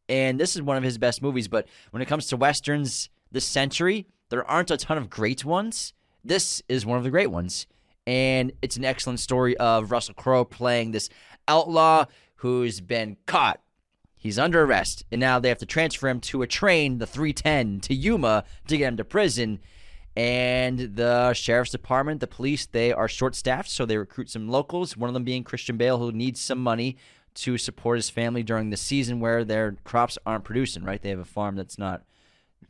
And this is one of his best movies. But when it comes to westerns this century, there aren't a ton of great ones. This is one of the great ones. And it's an excellent story of Russell Crowe playing this outlaw who's been caught. He's under arrest, and now they have to transfer him to a train, the 310, to Yuma to get him to prison. And the sheriff's department, the police, they are short staffed, so they recruit some locals, one of them being Christian Bale, who needs some money to support his family during the season where their crops aren't producing, right? They have a farm that's not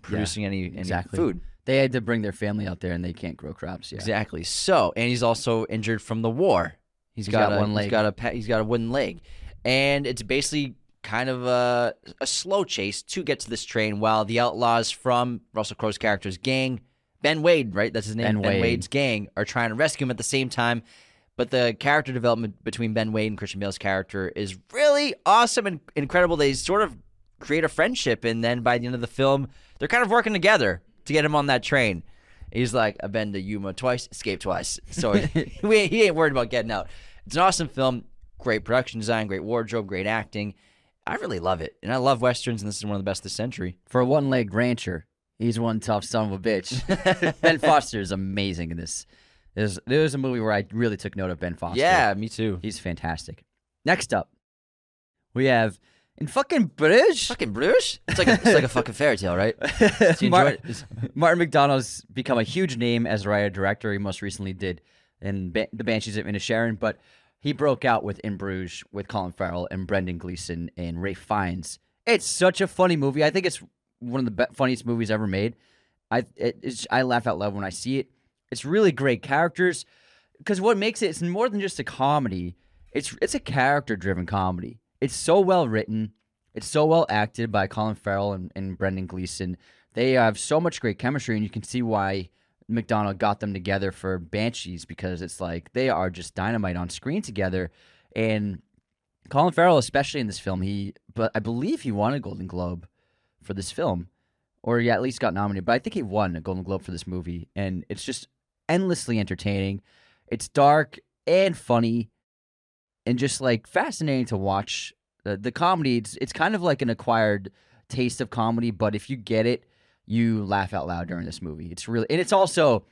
producing any, any exactly. food. They had to bring their family out there, and they can't grow crops. Yeah. Exactly. So, and he's also injured from the war. He's got, got a, one He's leg. got a he's got a wooden leg, and it's basically kind of a, a slow chase to get to this train while the outlaws from Russell Crowe's character's gang, Ben Wade, right? That's his name. Ben Wade. Wade's gang are trying to rescue him at the same time. But the character development between Ben Wade and Christian Bale's character is really awesome and incredible. They sort of create a friendship, and then by the end of the film, they're kind of working together to get him on that train. He's like, I've been to Yuma twice, escaped twice. So he, he ain't worried about getting out. It's an awesome film. Great production design, great wardrobe, great acting. I really love it. And I love Westerns, and this is one of the best of this century. For a one-legged rancher, he's one tough son of a bitch. ben Foster is amazing in this. There's there's a movie where I really took note of Ben Foster. Yeah, me too. he's fantastic. Next up, we have in fucking Bruges. Fucking Bruges? It's like a, it's like a fucking fairy tale, right? Do you Mar- enjoy it? Martin McDonagh's become a huge name as a writer director. He most recently did in ba- The Banshees of Inisherin, but he broke out with In Bruges with Colin Farrell and Brendan Gleeson and Rafe Fiennes. It's such a funny movie. I think it's one of the be- funniest movies ever made. I it, it's, I laugh out loud when I see it. It's really great characters because what makes it it's more than just a comedy. It's it's a character driven comedy. It's so well written. It's so well acted by Colin Farrell and, and Brendan Gleeson. They have so much great chemistry, and you can see why McDonald got them together for Banshees because it's like they are just dynamite on screen together. And Colin Farrell, especially in this film, he but I believe he won a Golden Globe for this film, or yeah, at least got nominated. But I think he won a Golden Globe for this movie, and it's just endlessly entertaining. It's dark and funny, and just like fascinating to watch. The, comedy, it's it's kind of like an acquired taste of comedy, but if you get it, you laugh out loud during this movie. It's really and it's also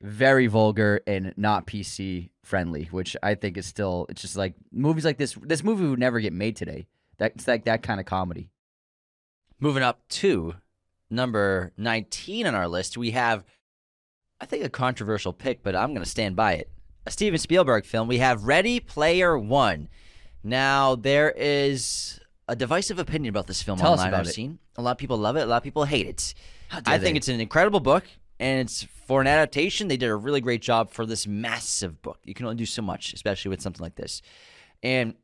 very vulgar and not PC friendly, which I think is still it's just like movies like this this movie would never get made today. That's like that kind of comedy. Moving up to number 19 on our list, we have, I think, a controversial pick, but I'm going to stand by it. A Steven Spielberg film. We have Ready Player One. Now, there is a divisive opinion about this film Tell us online about I've it. seen. A lot of people love it, a lot of people hate it. How dare I think they? it's an incredible book, and it's for an adaptation. They did a really great job for this massive book. You can only do so much, especially with something like this. And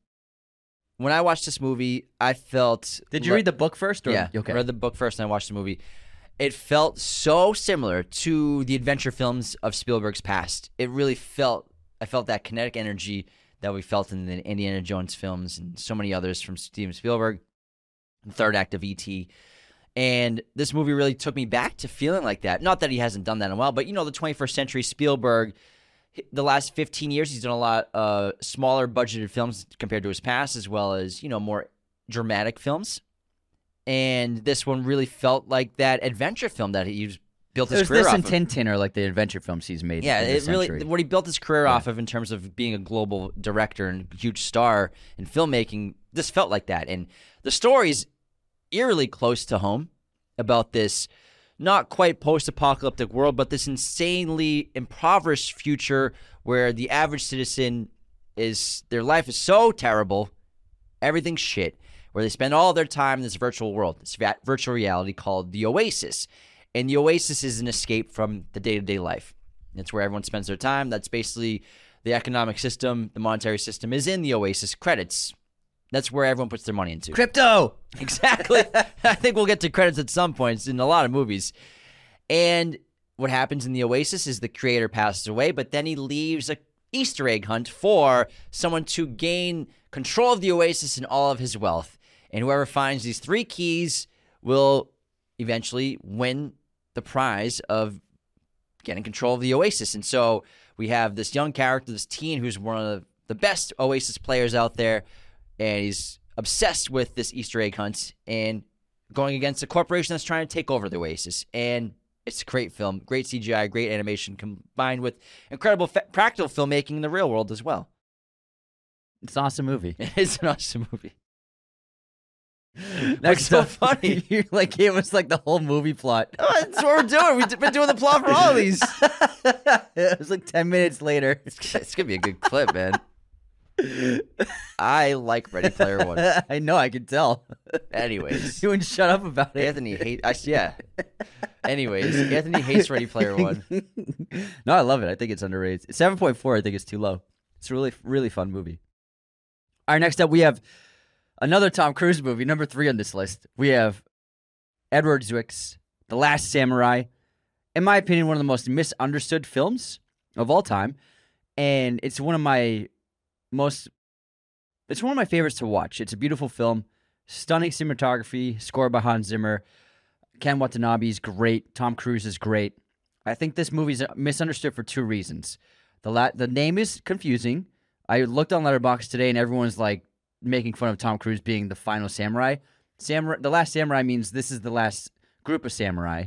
when I watched this movie, I felt. Did you read the book first? Or? yeah, Okay. I read the book first and I watched the movie. It felt so similar to the adventure films of Spielberg's past. It really felt I felt that kinetic energy that we felt in the Indiana Jones films and so many others from Steven Spielberg, the third act of E.T. And this movie really took me back to feeling like that. Not that he hasn't done that in a while, but you know, the 21st century Spielberg, the last 15 years, he's done a lot uh, smaller budgeted films compared to his past, as well as, you know, more dramatic films. And this one really felt like that adventure film that he was- built his career this off and of. Tintin are like the adventure films he's made. Yeah, it really century. what he built his career Yeah. off of in terms of being a global director and huge star in filmmaking. This felt like that, and the story's eerily close to home about this not quite post-apocalyptic world, but this insanely impoverished future where the average citizen is their life is so terrible, everything's shit, where they spend all their time in this virtual world, this virtual reality called the Oasis. And the Oasis is an escape from the day to day life. It's where everyone spends their time. That's basically the economic system, the monetary system is in the Oasis credits. That's where everyone puts their money into. Crypto. Exactly. I think we'll get to credits at some points in a lot of movies. And what happens in the Oasis is the creator passes away, but then he leaves a Easter egg hunt for someone to gain control of the Oasis and all of his wealth. And whoever finds these three keys will eventually win the prize of getting control of the Oasis. And so we have this young character, this teen who's one of the best Oasis players out there, and he's obsessed with this Easter egg hunt and going against a corporation that's trying to take over the Oasis. And it's a great film, great CGI, great animation combined with incredible fa- practical filmmaking in the real world as well. It's an awesome movie. It's an awesome movie. That's so funny. You're like it was like the whole movie plot. That's what we're doing. We've been doing the plot for all of these. it was like ten minutes later. It's, it's gonna be a good clip, man. I like Ready Player One. I know. I can tell. Anyways, You wouldn't shut up about it. Anthony hate. I, yeah. Anyways, Anthony hates Ready Player One. no, I love it. I think it's underrated. Seven point four. I think it's too low. It's a really, really fun movie. All right, next up we have another Tom Cruise movie, number three on this list. We have Edward Zwick's The Last Samurai. In my opinion, one of the most misunderstood films of all time, and it's one of my most. It's one of my favorites to watch. It's a beautiful film, stunning cinematography, score by Hans Zimmer. Ken Watanabe is great. Tom Cruise is great. I think this movie's misunderstood for two reasons. The la- the name is confusing. I looked on Letterboxd today, and everyone's like making fun of Tom Cruise being the final samurai. Samurai, the last samurai means this is the last group of samurai.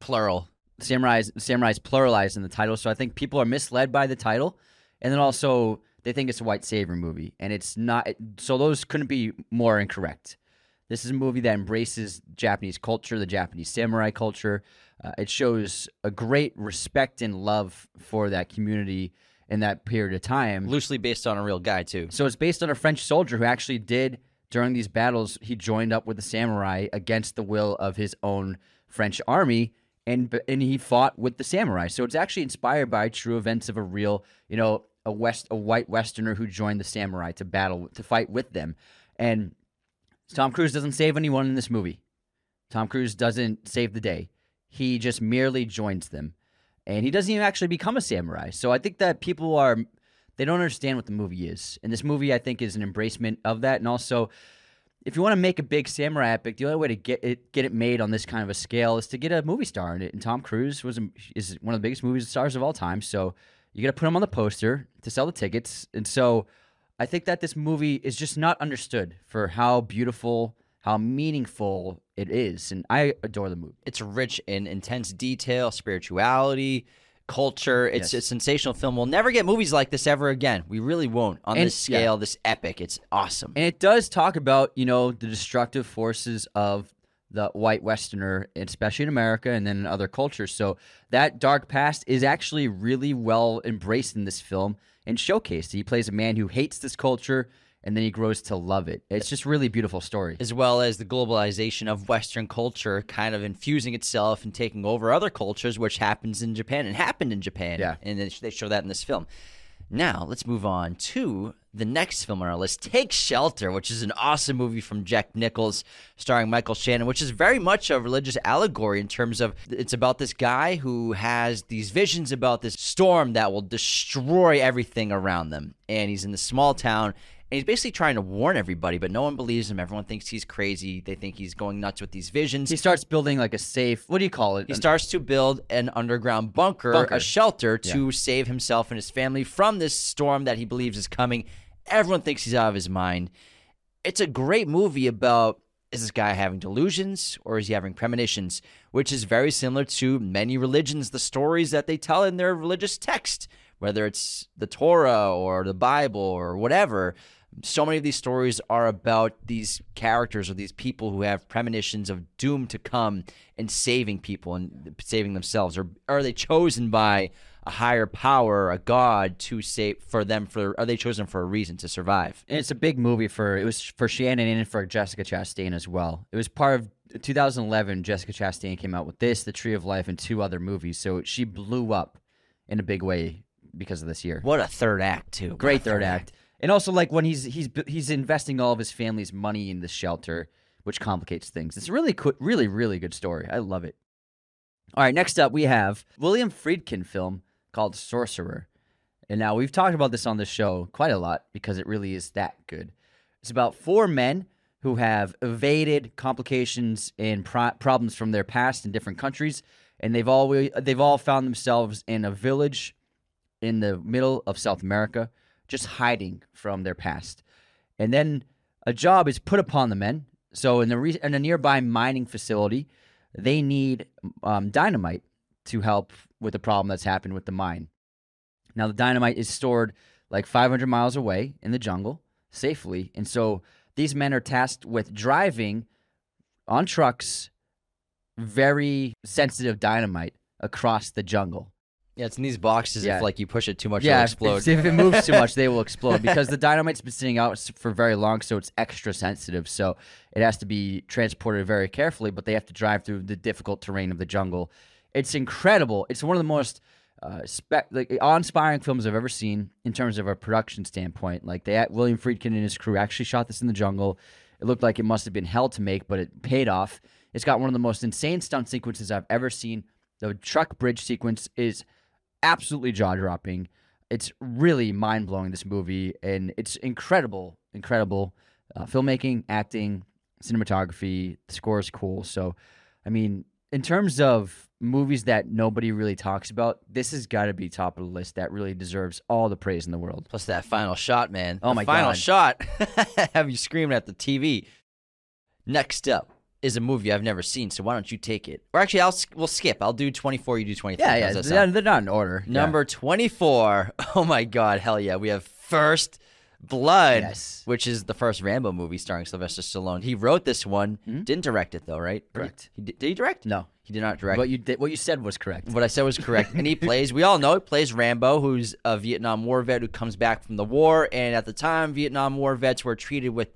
Plural. Samurais, samurais pluralized in the title, so I think people are misled by the title, and then also they think it's a white savior movie, and it's not. So those couldn't be more incorrect. This is a movie that embraces Japanese culture, the Japanese samurai culture. Uh, it shows a great respect and love for that community in that period of time. Loosely based on a real guy too. So it's based on a French soldier who actually did during these battles. He joined up with the samurai against the will of his own French army, and and he fought with the samurai. So it's actually inspired by true events of a real, you know, a west a white Westerner who joined the samurai to battle to fight with them. And Tom Cruise doesn't save anyone in this movie. Tom Cruise doesn't save the day. He just merely joins them. And he doesn't even actually become a samurai. So I think that people are they don't understand what the movie is. And this movie I think is an embracement of that. And also if you want to make a big samurai epic, the only way to get it get it made on this kind of a scale is to get a movie star in it. And Tom Cruise was is one of the biggest movie stars of all time. So you got to put him on the poster to sell the tickets. And so I think that this movie is just not understood for how beautiful, how meaningful it is, and I adore the movie. It's rich in intense detail, spirituality, culture. It's Yes. a sensational film. We'll never get movies like this ever again. We really won't on And- this yeah. scale, this epic. It's awesome. And it does talk about, you know, the destructive forces of the white Westerner, especially in America and then in other cultures. So that dark past is actually really well embraced in this film and showcased. He plays a man who hates this culture and then he grows to love it. It's just really beautiful story. as well as the globalization of Western culture kind of infusing itself and taking over other cultures, which happens in Japan and happened in Japan. Yeah. And they show that in this film. Now, let's move on to the next film on our list, Take Shelter, which is an awesome movie from Jack Nichols starring Michael Shannon, which is very much a religious allegory in terms of it's about this guy who has these visions about this storm that will destroy everything around them. And he's in this small town and he's basically trying to warn everybody, but no one believes him. Everyone thinks he's crazy. They think he's going nuts with these visions. He starts building like a safe, what do you call it? He starts to build an underground bunker, Bunker. a shelter to save himself and his family from this storm that he believes is coming. Everyone thinks he's out of his mind. It's a great movie about is this guy having delusions or is he having premonitions, which is very similar to many religions, the stories that they tell in their religious text, whether it's the Torah or the Bible or whatever. So many of these stories are about these characters or these people who have premonitions of doom to come and saving people and saving themselves, or are they chosen by a higher power, a god, to save for them? For are they chosen for a reason to survive? And it's a big movie for it was for Shannon and for Jessica Chastain as well. It was part of 2011. Jessica Chastain came out with this, The Tree of Life, and two other movies. So she blew up in a big way because of this year. What a third act too! Great third act, and also like when he's he's he's investing all of his family's money in this shelter, which complicates things. It's a really co- really really good story. I love it. All right, next up we have William Friedkin film called Sorcerer. And now we've talked about this on the show quite a lot because it really is that good. It's about four men who have evaded complications and pro- problems from their past in different countries, and they've all they've all found themselves in a village in the middle of South America, just hiding from their past. And then a job is put upon the men. So in the re- in a nearby mining facility, they need um, dynamite to help with the problem that's happened with the mine. Now the dynamite is stored like 500 miles away in the jungle safely, and so these men are tasked with driving on trucks very sensitive dynamite across the jungle. Yeah, it's in these boxes. Yeah. If like you push it too much, yeah, it'll if- explode. If, if it moves too much, they will explode because the dynamite's been sitting out for very long, so it's extra sensitive. So it has to be transported very carefully, but they have to drive through the difficult terrain of the jungle. It's incredible. It's one of the most uh, spe- like awe-inspiring films I've ever seen in terms of a production standpoint. Like they, William Friedkin and his crew actually shot this in the jungle. It looked like it must have been hell to make, but it paid off. It's got one of the most insane stunt sequences I've ever seen. The truck bridge sequence is absolutely jaw dropping. It's really mind blowing, this movie, and it's incredible, incredible uh, filmmaking, acting, cinematography. The score is cool. So, I mean, in terms of movies that nobody really talks about, this has got to be top of the list that really deserves all the praise in the world. Plus that final shot, man. Oh The my final God. shot. Have you screaming at the TV? Next up is a movie I've never seen, so why don't you take it? Or actually, I'll we'll skip. I'll do 24. You do 23. Yeah, yeah, they're, they're not in order. Yeah. Number 24. Oh my God, hell yeah! We have First Blood, Yes. which is the first Rambo movie starring Sylvester Stallone. He wrote this one, hmm? didn't direct it though, right? Correct. He, did, did he direct? No, he did not direct. what you did, what you said was correct. What I said was correct. And he plays, we all know, he plays Rambo, who's a Vietnam War vet who comes back from the war. And at the time, Vietnam War vets were treated with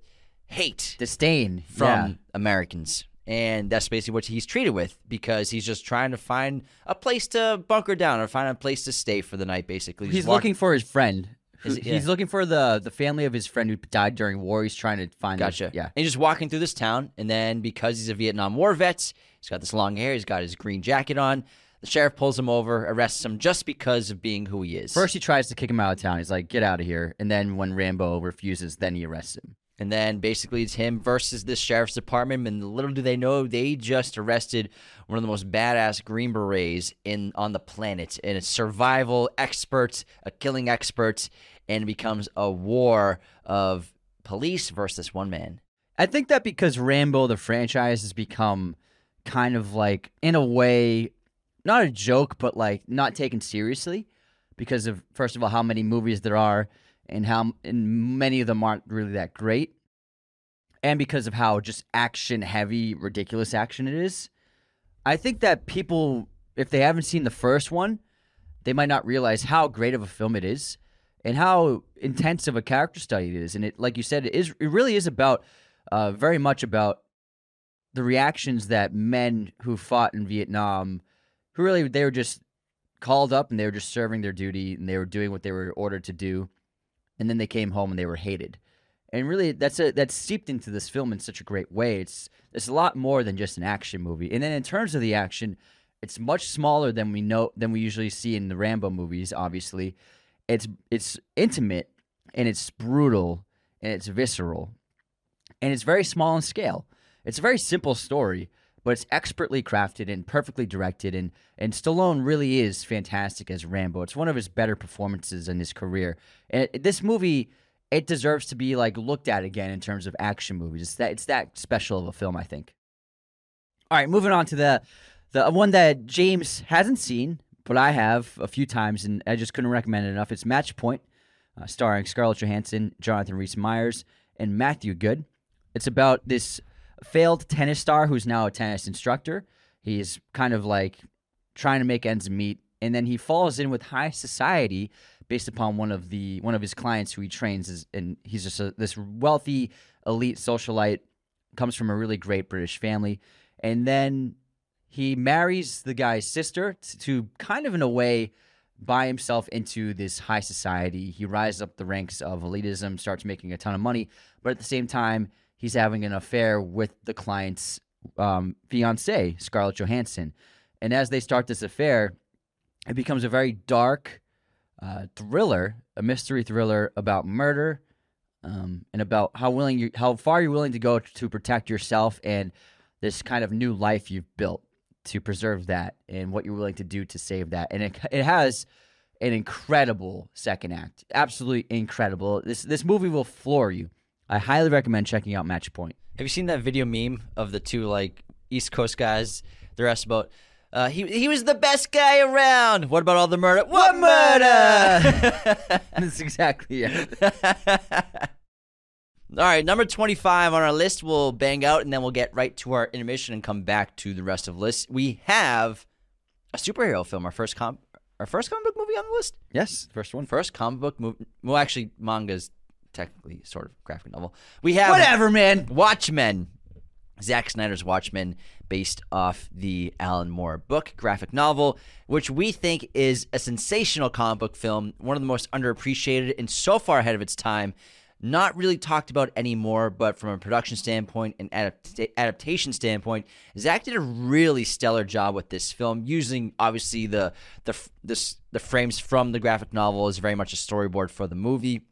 hate Disdain from yeah. Americans. And that's basically what he's treated with because he's just trying to find a place to bunker down or find a place to stay for the night, basically. He's walk- looking for his friend. who- it- He's yeah. looking for the the family of his friend who died during war. He's trying to find. their- Gotcha. yeah. And he's just walking through this town, and then because he's a Vietnam War vet, he's got this long hair, he's got his green jacket on. The sheriff pulls him over, arrests him just because of being who he is. First, he tries to kick him out of town. He's like, "Get out of here!" And then when Rambo refuses, then he arrests him. And then basically it's him versus this sheriff's department. And little do they know, they just arrested one of the most badass Green Berets in on the planet, and a survival expert, a killing expert, and it becomes a war of police versus one man. I think that because Rambo the franchise has become kind of like in a way not a joke but like not taken seriously because of first of all how many movies there are and how and many of them aren't really that great and because of how just action heavy ridiculous action it is. I think that people if they haven't seen the first one, they might not realize how great of a film it is and how intense of a character study it is. And it like you said it is it really is about uh, very much about the reactions that men who fought in Vietnam, who really they were just called up and they were just serving their duty and they were doing what they were ordered to do, and then they came home and they were hated. And really, that's a, that's seeped into this film in such a great way. It's it's a lot more than just an action movie. And then in terms of the action, it's much smaller than we know than we usually see in the Rambo movies. Obviously, it's it's intimate and it's brutal and it's visceral and it's very small in scale. It's a very simple story, but it's expertly crafted and perfectly directed. And and Stallone really is fantastic as Rambo. It's one of his better performances in his career. And it, this movie, it deserves to be like looked at again in terms of action movies. It's that it's that special of a film, I think. All right, moving on to the the one that James hasn't seen, but I have a few times, and I just couldn't recommend it enough. It's Match Point, uh, starring Scarlett Johansson, Jonathan Rhys Meyers, and Matthew Goode. It's about this failed tennis star who's now a tennis instructor. He's kind of like trying to make ends meet, and then he falls in with high society based upon one of the one of his clients who he trains, is, and he's just a, this wealthy elite socialite, comes from a really great British family, and then he marries the guy's sister to, to kind of in a way buy himself into this high society. He rises up the ranks of elitism, starts making a ton of money, but at the same time he's having an affair with the client's um, fiance, Scarlett Johansson. And as they start this affair, it becomes a very dark uh, thriller, a mystery thriller about murder, um, and about how willing you, how far you're willing to go to protect yourself and this kind of new life you've built to preserve that, and what you're willing to do to save that. And it it has an incredible second act, absolutely incredible. This this movie will floor you. I highly recommend checking out Match Point. Have you seen that video meme of the two like East Coast guys? They're asked about. Uh, he he was the best guy around. What about all the murder? What murder? That's exactly it. all right, number twenty-five on our list. We'll bang out, and then we'll get right to our intermission and come back to the rest of the list. We have a superhero film. Our first com, our first comic book movie on the list. Yes, first one. First comic book movie. Well, actually, manga's technically sort of graphic novel. We have Whatever, man. Watchmen. Zack Snyder's Watchmen, based off the Alan Moore book, graphic novel, which we think is a sensational comic book film, one of the most underappreciated and so far ahead of its time. Not really talked about anymore, but from a production standpoint and adapt- adaptation standpoint, Zack did a really stellar job with this film, using obviously the the this the frames from the graphic novel is very much a storyboard for the movie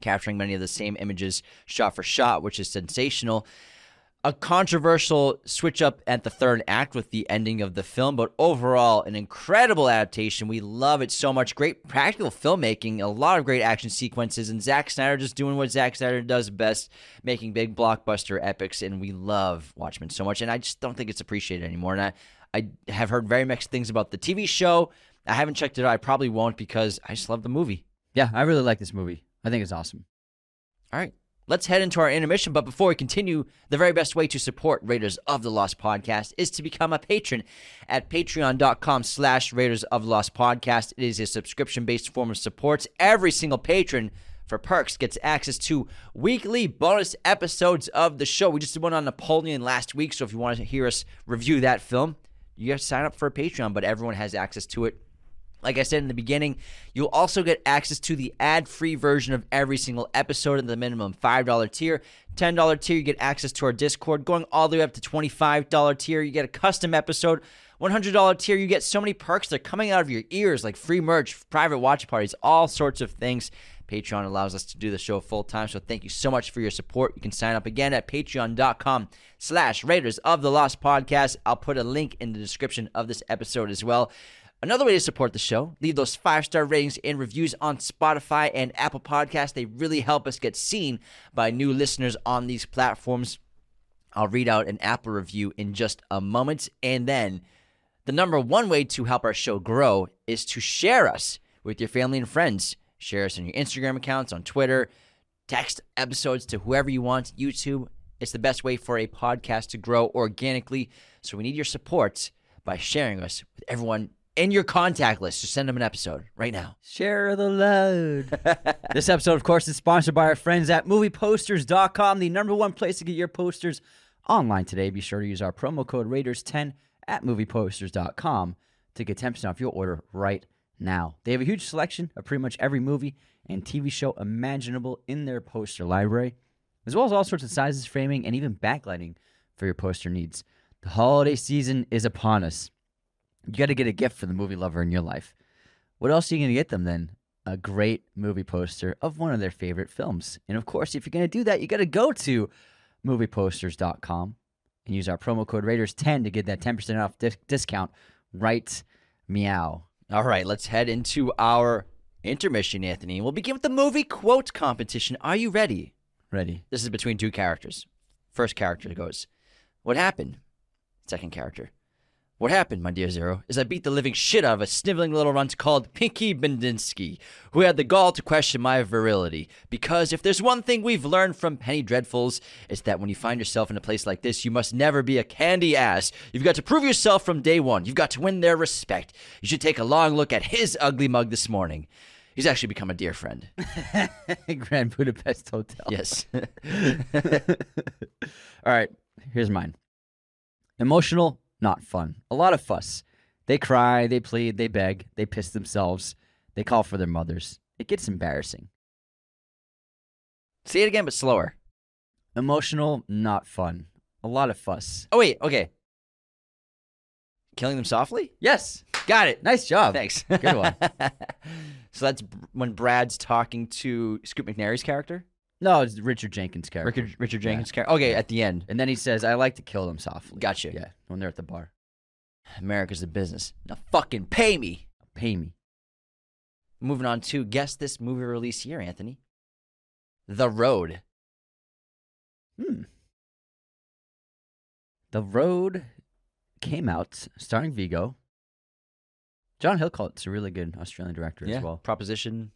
capturing many of the same images shot for shot, which is sensational. A controversial switch up at the third act with the ending of the film, but overall, an incredible adaptation. We love it so much. Great practical filmmaking, a lot of great action sequences, and Zack Snyder just doing what Zack Snyder does best, making big blockbuster epics. And we love Watchmen so much, and I just don't think it's appreciated anymore. And I, I have heard very mixed things about the TV show. I haven't checked it out. I probably won't because I just love the movie. Yeah, I really like this movie. I think it's awesome. All right. Let's head into our intermission. But before we continue, the very best way to support Raiders of the Lost Podcast is to become a patron at patreon.com slash Raiders of the Lost Podcast. It is a subscription-based form of support. Every single patron for perks gets access to weekly bonus episodes of the show. We just did one on Napoleon last week, so if you want to hear us review that film, you have to sign up for a Patreon, but everyone has access to it like I said in the beginning, you'll also get access to the ad free version of every single episode at the minimum $5 tier. $10 tier, you get access to our Discord. Going all the way up to $25 tier, you get a custom episode. $100 tier, you get so many perks. They're coming out of your ears like free merch, private watch parties, all sorts of things. Patreon allows us to do the show full time. So thank you so much for your support. You can sign up again at patreon.com slash Raiders of the Lost Podcast. I'll put a link in the description of this episode as well. Another way to support the show, leave those five star ratings and reviews on Spotify and Apple Podcasts. They really help us get seen by new listeners on these platforms. I'll read out an Apple review in just a moment. And then the number one way to help our show grow is to share us with your family and friends. Share us on your Instagram accounts, on Twitter, text episodes to whoever you want, YouTube. It's the best way for a podcast to grow organically. So we need your support by sharing us with everyone in your contact list. Just send them an episode right now. Share the load. this episode, of course, is sponsored by our friends at movieposters.com, the number one place to get your posters online today. Be sure to use our promo code Raiders10 at movieposters.com to get 10% off your order right now. They have a huge selection of pretty much every movie and TV show imaginable in their poster library, as well as all sorts of sizes, framing, and even backlighting for your poster needs. The holiday season is upon us. You got to get a gift for the movie lover in your life. What else are you going to get them then? A great movie poster of one of their favorite films. And of course, if you're going to do that, you got to go to movieposters.com and use our promo code Raiders10 to get that 10% off di- discount right meow. All right, let's head into our intermission, Anthony. We'll begin with the movie quote competition. Are you ready? Ready. This is between two characters. First character goes, What happened? Second character, What happened, my dear Zero, is I beat the living shit out of a sniveling little runt called Pinky Bandinski, who had the gall to question my virility. Because if there's one thing we've learned from Penny Dreadfuls, it's that when you find yourself in a place like this, you must never be a candy ass. You've got to prove yourself from day one. You've got to win their respect. You should take a long look at his ugly mug this morning. He's actually become a dear friend. Grand Budapest Hotel. Yes. All right, here's mine. Emotional, not fun. A lot of fuss. They cry, they plead, they beg, they piss themselves, they call for their mothers. It gets embarrassing. Say it again, but slower. Emotional, not fun. A lot of fuss. Oh, wait. Okay. Killing them softly? Yes, Got it. nice job. Thanks. Good one. so that's when Brad's talking to Scoot McNairy's character, No, it's Richard Jenkins' character. Richard, Richard Jenkins' character. Okay, at the end. And then he says, I like to kill them softly. Gotcha. Yeah, when they're at the bar. America's a business. Now fucking pay me. Pay me. Moving on to guess this movie release year, Anthony. The Road. Hmm. The Road came out starring Viggo. John Hillcoat's a really good Australian director as well. Proposition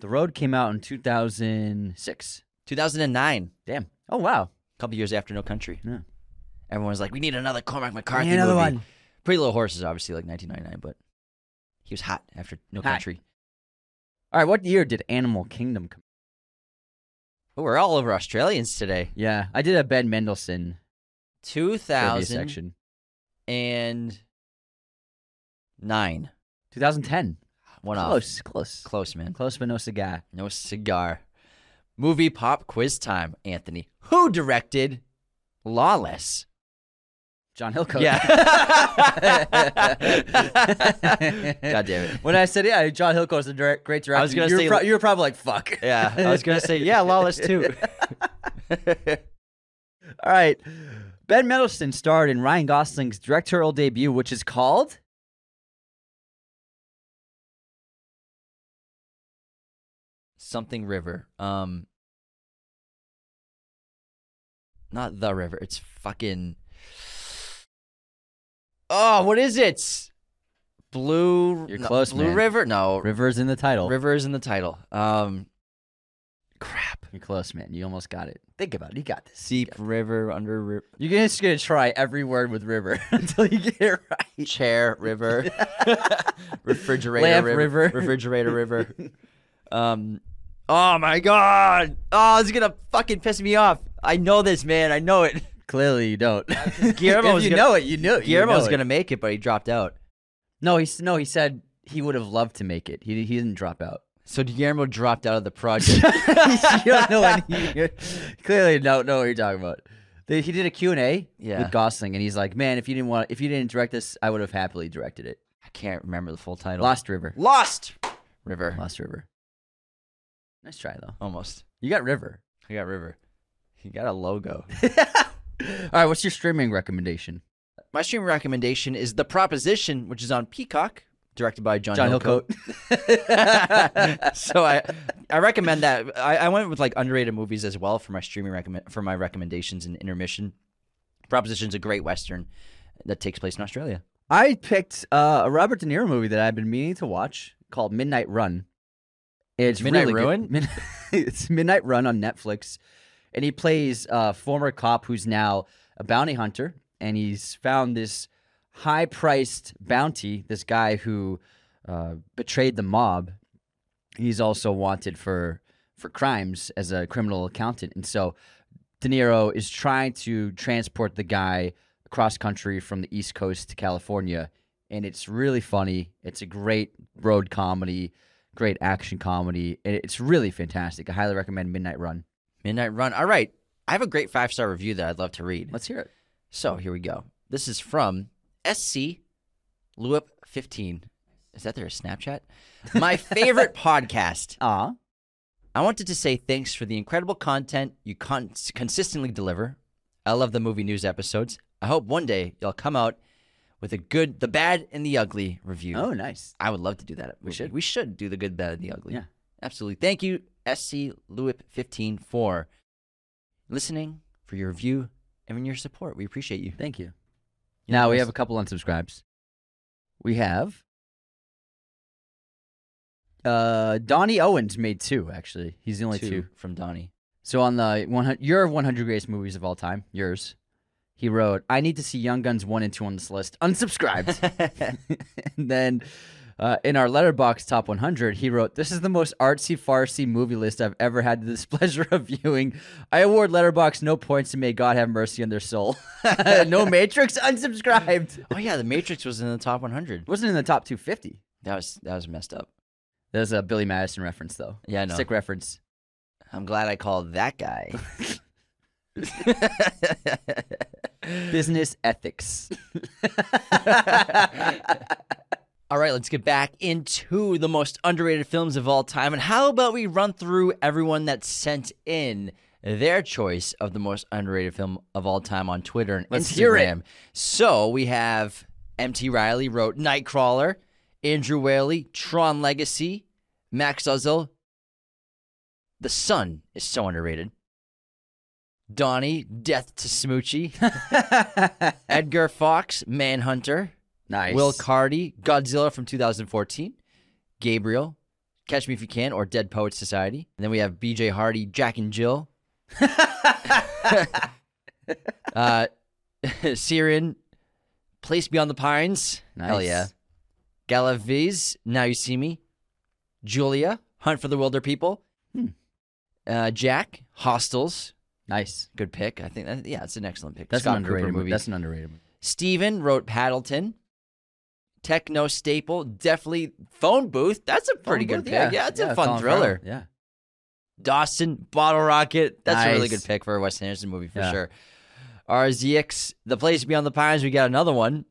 The Road came out in 2006. 2009. Damn. Oh, wow. A couple years after No Country. Yeah. Everyone was like, we need another Cormac McCarthy another movie. one. Pretty Little Horses, obviously, like 1999, but he was hot after No Hot. Country. All right, what year did Animal Kingdom come Oh, we're all over Australians today. Yeah, I did a Ben Mendelsohn trivia 2009. section. 2010. One off. Close, close. Close, man. Close, but no cigar. No cigar. Movie pop quiz time, Anthony. Who directed Lawless? John Hillcoat. Yeah. God damn it. When I said, yeah, John Hillcoat's a direct, great director, I was gonna you, were say- pro- you were probably like, fuck. Yeah, I was gonna say yeah, Lawless too. All right. Ben Mendelsohn starred in Ryan Gosling's directorial debut, which is called Something River. Um, not the river. It's fucking. Oh, what is it? Blue. You're no, close, Blue man. River. No, Rivers in the title. River is in the title. Um, crap. You're close, man. You almost got it. Think about it. You got this. Deep river under river. You're just going to try every word with river until you get it right. chair river refrigerator Lamp river, river. refrigerator river um oh my god oh it's gonna fucking piss me off i know this man i know it Clearly, you don't. Guillermo you gonna- know it, you knew it. guillermo was know gonna It. make it but he dropped out No, he no. He said he would have loved to make it. He he didn't drop out. so guillermo dropped out of the project you don't know any. Clearly, don't know what you're talking about. They- He did a Q and A Yeah. with Gosling, and he's like, "Man, if you didn't want, if you didn't direct this, I would have happily directed it." i can't remember the full title Lost River. lost river Lost River. Nice try though. almost You got River. i got river You got a logo All right, what's your streaming recommendation? my streaming recommendation is The Proposition, which is on Peacock, directed by John, John Hillcoat. Hillcoat. so I I recommend that. I, I went with like underrated movies as well for my streaming recommend for my recommendations in intermission. Proposition's a great western that takes place in Australia. I picked uh, a Robert De Niro movie that I've been meaning to watch called Midnight Run. It's Midnight really. Ruin? Mid- it's Midnight Run on Netflix, and he plays a former cop who's now a bounty hunter, and he's found this high-priced bounty. This guy who uh, betrayed the mob. He's also wanted for for crimes as a criminal accountant, and so De Niro is trying to transport the guy across country from the East Coast to California, and it's really funny. It's a great road comedy, great action comedy. and It's really fantastic. I highly recommend Midnight Run. Midnight Run. All right. I have a great five star review that I'd love to read. Let's hear it. So here we go. This is from SC Lewip15. Is that their Snapchat? My favorite podcast. Aw, I wanted to say thanks for the incredible content you con- consistently deliver. I love the movie news episodes. I hope one day you'll come out with a good, the bad, and the ugly review. oh, nice. I would love to do that. We should. We should do the good, bad, and the ugly. Yeah. Absolutely. Thank you, SC Lewip15, for listening, for your review, and for your support. We appreciate you. Thank you. You now we have a couple unsubscribes. We have uh, Donnie Owens made two. Actually, he's the only two. from Donnie. So on the 100, your 100 greatest movies of all time, yours, he wrote, "I need to see Young Guns one and two on this list." Unsubscribed. and then uh, in our Letterboxd top 100, he wrote, "This is the most artsy farcy movie list I've ever had the displeasure of viewing. I award Letterboxd no points, and may God have mercy on their soul. no Matrix. Unsubscribed. oh yeah, The Matrix was in the top 100. Wasn't in the top 250. That was that was messed up. There's a Billy Madison reference though. Yeah, I know. Sick reference. I'm glad I called that guy. Business ethics. All right, let's get back into the most underrated films of all time. And how about we run through everyone that sent in their choice of the most underrated film of all time on Twitter and Let's. Instagram? So we have MT Riley wrote Nightcrawler, Andrew Whaley, Tron Legacy, Max Uzzle. The Sun is so underrated. Donnie, Death to Smoochy, Edgar Fox, Manhunter, nice. Will Cardy, Godzilla from 2014, Gabriel, Catch Me If You Can, or Dead Poets Society. And then we have BJ Hardy, Jack and Jill, uh, Syrian, Place Beyond the Pines. Hell Nice. yeah. Galaviz, Now You See Me, Julia, Hunt for the Wilderpeople, Hmm. uh, Jack, Hostels. Nice. Good pick. I think that, yeah, it's an excellent pick. That's Scott an underrated movie. That's an underrated movie. Steven wrote Paddleton. Techno Staple, definitely Phone Booth. That's a pretty Phone good Booth, pick. Yeah, it's a fun thriller. Farrell, Yeah. Dawson, Bottle Rocket. That's a really good pick for a Wes Anderson movie for Yeah. sure. RZX, The Place Beyond the Pines. We got another one.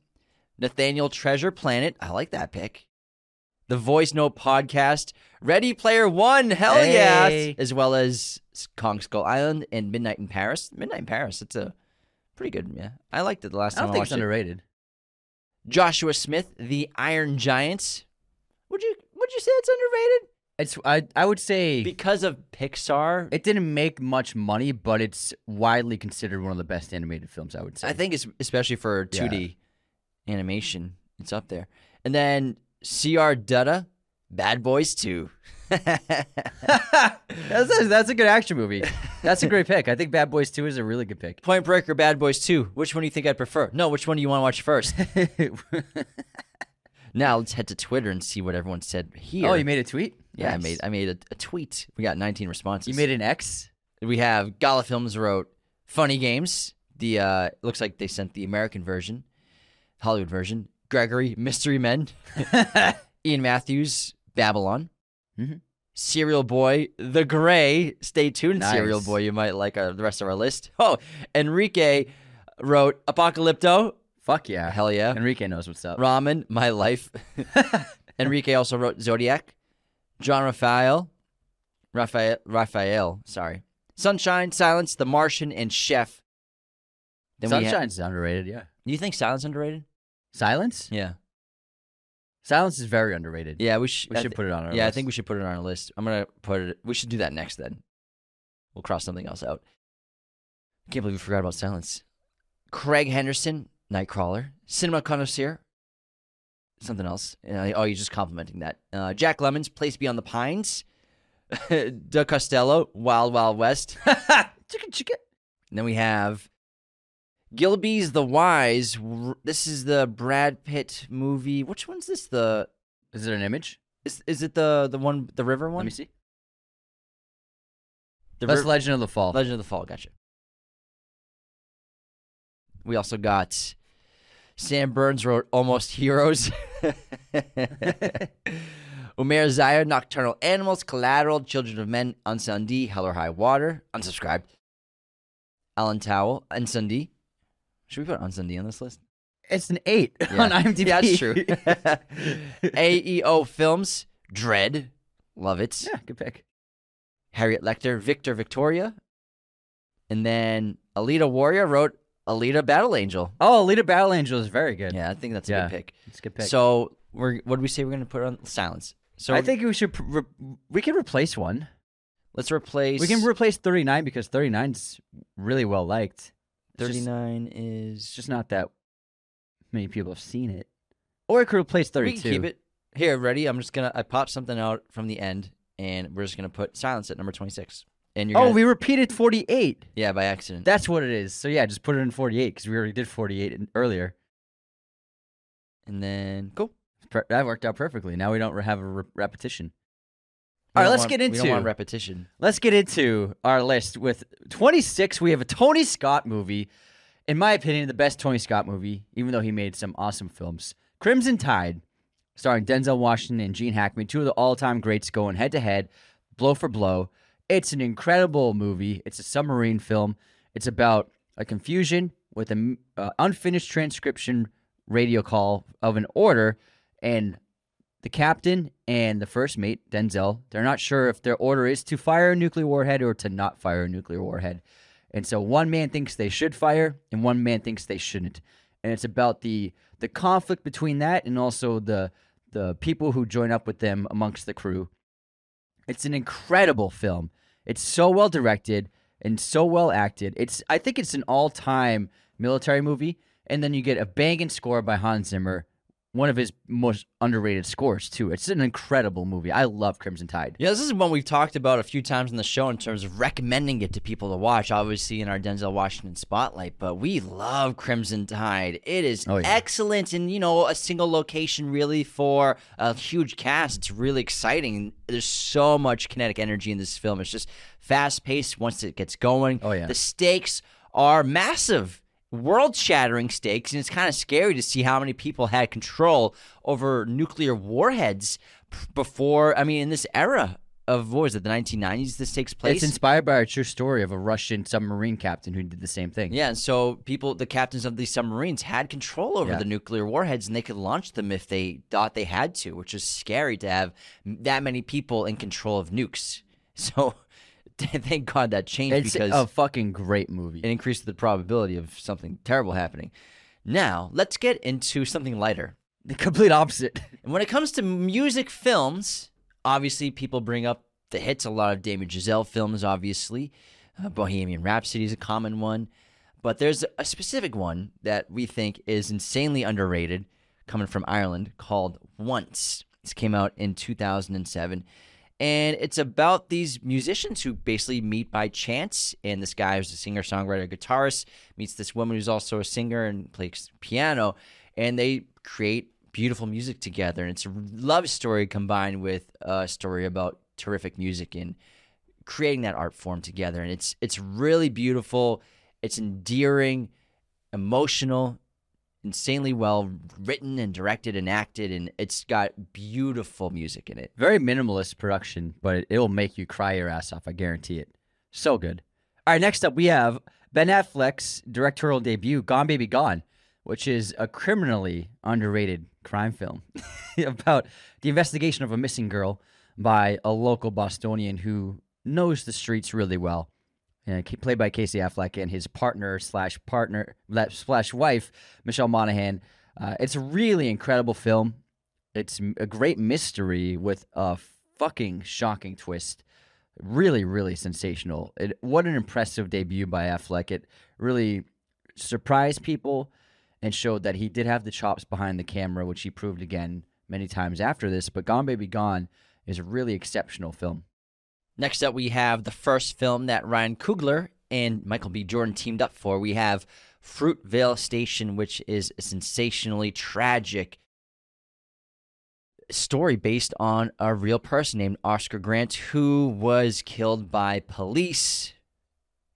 Nathaniel Treasure Planet. I like that pick. The Voice Note Podcast. Ready Player One. Hell yeah. As well as Kong Skull Island and Midnight in Paris. Midnight in Paris. It's a pretty good. Yeah, I liked it the last I time I, think watched it's it. underrated. Joshua Smith, The Iron Giants. Would you would you say it's underrated? It's I I would say Because of Pixar, it didn't make much money, but it's widely considered one of the best animated films. I would say. I think it's especially for 2D animation, it's up there. And then CR Dutta, Bad Boys 2. that's a, that's a good action movie. That's a great pick. I think Bad Boys Two is a really good pick. Point Break or Bad Boys 2? Which one do you think I'd prefer? No, which one do you want to watch first? now let's head to Twitter and see what everyone said here. oh, you made a tweet. yeah, I made I made a, a tweet. We got 19 responses. You made an X. We have Gala Films wrote Funny Games. The uh looks like they sent the American version, Hollywood version. Gregory Mystery Men, Ian Matthews Babylon, Mhm. Serial Boy The Gray. Stay tuned, Nice. Serial Boy. You might like uh, the rest of our list. Oh, Enrique wrote Apocalypto. Fuck yeah. Hell yeah. Enrique knows what's up. Ramen, My Life. Enrique also wrote Zodiac. John Raphael, Raphael, Raphael, sorry. Sunshine, Silence, The Martian, and Chef. Then we ha- Sunshine's underrated. Yeah. you think Silence underrated? Silence. Yeah. Silence is very underrated. Yeah, we should. We should put it on our list. Yeah, I think we should put it on our list. I'm gonna put it. We should do that next. Then we'll cross something else out. I can't believe we forgot about Silence. Craig Henderson, Nightcrawler, Cinema Connoisseur, something else. Uh, oh, you're just complimenting that. Uh, Jack Lemons, Place Beyond the Pines, Doug Costello, Wild Wild West. Chicken, chicken. And then we have Gilby's The Wise. This is the Brad Pitt movie. Which one's this? The Is it an image? is is it the the one the river one? Let me see. The That's Riv- Legend of the Fall. Legend of the Fall. Gotcha. We also got Sam Burns wrote Almost Heroes. Umair Zaya, Nocturnal Animals, Collateral, Children of Men, Unsung D, Hell or High Water, Unsubscribed. Alan Towell, Unsung D. Should we put Unsung D on this list? it's an eight Yeah. on IMDb. Yeah, that's true. AEO Films, Dredd, love it. yeah, good pick. Harriet Lecter, Victor Victoria. And then Alita Warrior wrote Alita Battle Angel. Oh, Alita Battle Angel is very good. Yeah, I think that's a Yeah. good pick. it's a good pick. So we're what did we say we're gonna put on silence? So I think we should. Re- we can replace one. let's replace We can replace 39 because 39's really well liked. It's thirty nine It's is just not that many people have seen it. Or it could replace 32. we can keep it. Here, ready? I'm just gonna I popped something out from the end and we're just gonna put silence at number twenty six. And you're Oh, gonna, we repeated 48. yeah, by accident. That's what it is. So yeah, just put it in 48 because we already did 48 in- earlier. and then cool. That worked out perfectly. Now we don't have a re- repetition. All right, let's want- get we don't into- want repetition. Let's get into our list with 26. We have a Tony Scott movie. In my opinion, the best Tony Scott movie, even though he made some awesome films. Crimson Tide, starring Denzel Washington and Gene Hackman, two of the all-time greats going head to head, blow for blow. It's an incredible movie. It's a submarine film. It's about a confusion with an uh, unfinished transcription radio call of an order, and the captain and the first mate, Denzel, they're not sure if their order is to fire a nuclear warhead or to not fire a nuclear warhead. And so one man thinks they should fire and one man thinks they shouldn't. And it's about the the conflict between that and also the the people who join up with them amongst the crew. It's an incredible film. It's so well directed and so well acted. It's I think it's an all-time military movie and then you get a banging score by Hans Zimmer, one of his most underrated scores too. It's an incredible movie. I love Crimson Tide. Yeah, this is one we've talked about a few times in the show in terms of recommending it to people to watch, obviously in our Denzel Washington spotlight, but we love Crimson Tide. It is Oh, yeah. excellent in, you know, a single location really for a huge cast. It's really exciting. There's so much kinetic energy in this film. It's just fast paced once it gets going. Oh, yeah. The stakes are massive. World shattering stakes, and it's kind of scary to see how many people had control over nuclear warheads before. I mean, in this era of what was it, the 1990s? This takes place. It's inspired by a true story of a Russian submarine captain who did the same thing. Yeah, and so people, the captains of these submarines, had control over Yeah. the nuclear warheads, and they could launch them if they thought they had to, which is scary to have that many people in control of nukes. So, thank God that changed It's because a fucking great movie. it increased the probability of something terrible happening. Now, let's get into something lighter. The complete opposite. And when it comes to music films, obviously people bring up the hits. A lot of Damien Chazelle films, obviously. Uh, Bohemian Rhapsody is a common one. But there's a specific one that we think is insanely underrated coming from Ireland called Once. This came out in 2007. And it's about these musicians who basically meet by chance. And this guy who's a singer, songwriter, guitarist meets this woman who's also a singer and plays piano. And they create beautiful music together. And it's a love story combined with a story about terrific music and creating that art form together. And it's it's really beautiful. It's endearing, emotional, insanely well written and directed and acted. And it's got beautiful music in it. Very minimalist production, but it, it'll make you cry your ass off. I guarantee it. So good. All right, next up we have Ben Affleck's directorial debut, Gone Baby Gone, which is a criminally underrated crime film about the investigation of a missing girl by a local Bostonian who knows the streets really well. Uh, played by Casey Affleck, and his partner slash partner la- slash wife Michelle Monaghan. Uh, it's a really incredible film. It's a great mystery with a fucking shocking twist. Really, really sensational. It, what an impressive debut by Affleck. It really surprised people and showed that he did have the chops behind the camera, which he proved again many times after this. But Gone Baby Gone is a really exceptional film. Next up, we have the first film that Ryan Coogler and Michael B. Jordan teamed up for. We have Fruitvale Station, which is a sensationally tragic story based on a real person named Oscar Grant who was killed by police,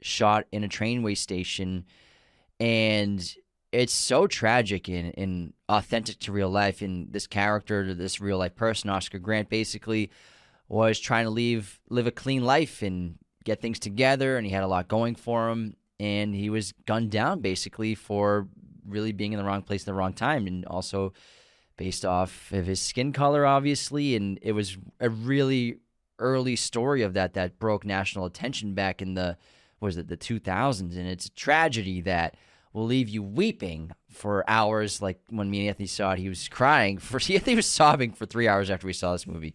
shot in a trainway station. And it's so tragic and, and authentic to real life. And this character, this real life person, Oscar Grant, basically was trying to leave live a clean life and get things together and he had a lot going for him and he was gunned down basically for really being in the wrong place at the wrong time and also based off of his skin color obviously and it was a really early story of that that broke national attention back in the was it the 2000s and it's a tragedy that will leave you weeping for hours like when me and Anthony saw it he was crying for he was sobbing for 3 hours after we saw this movie